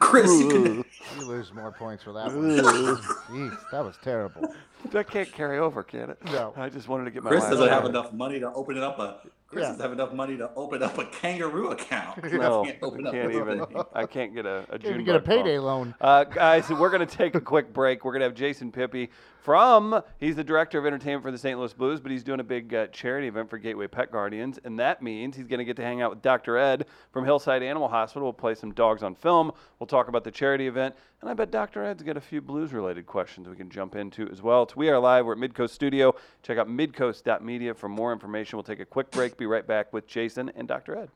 Speaker 2: Chris, you can,
Speaker 3: You lose more points for that one. Jeez, that was terrible.
Speaker 1: That can't carry over, can it?
Speaker 3: No.
Speaker 1: I just wanted to get my
Speaker 2: Chris
Speaker 1: last
Speaker 2: doesn't have enough money to open it up a. Chris
Speaker 3: Yeah.
Speaker 2: doesn't have enough money to open up a kangaroo account.
Speaker 1: No,
Speaker 2: Can't
Speaker 1: I
Speaker 2: open
Speaker 1: can't
Speaker 2: a-
Speaker 1: even. I can't get a, a
Speaker 3: Can't even
Speaker 1: June
Speaker 3: get a
Speaker 1: bug phone.
Speaker 3: payday loan.
Speaker 1: Uh, guys, we're going to take a quick break. We're going to have Jason Pippi from, he's the director of entertainment for the St. Louis Blues, but he's doing a big uh, charity event for Gateway Pet Guardians. And that means he's going to get to hang out with Dr. Ed from Hillside Animal Hospital. We'll play some dogs on film. We'll talk about the charity event. And I bet Dr. Ed's got a few blues related questions we can jump into as well. It's We Are Live. We're at Midcoast Studio. Check out midcoast.media for more information. We'll take a quick break. Be right back with Jason and Dr. Ed.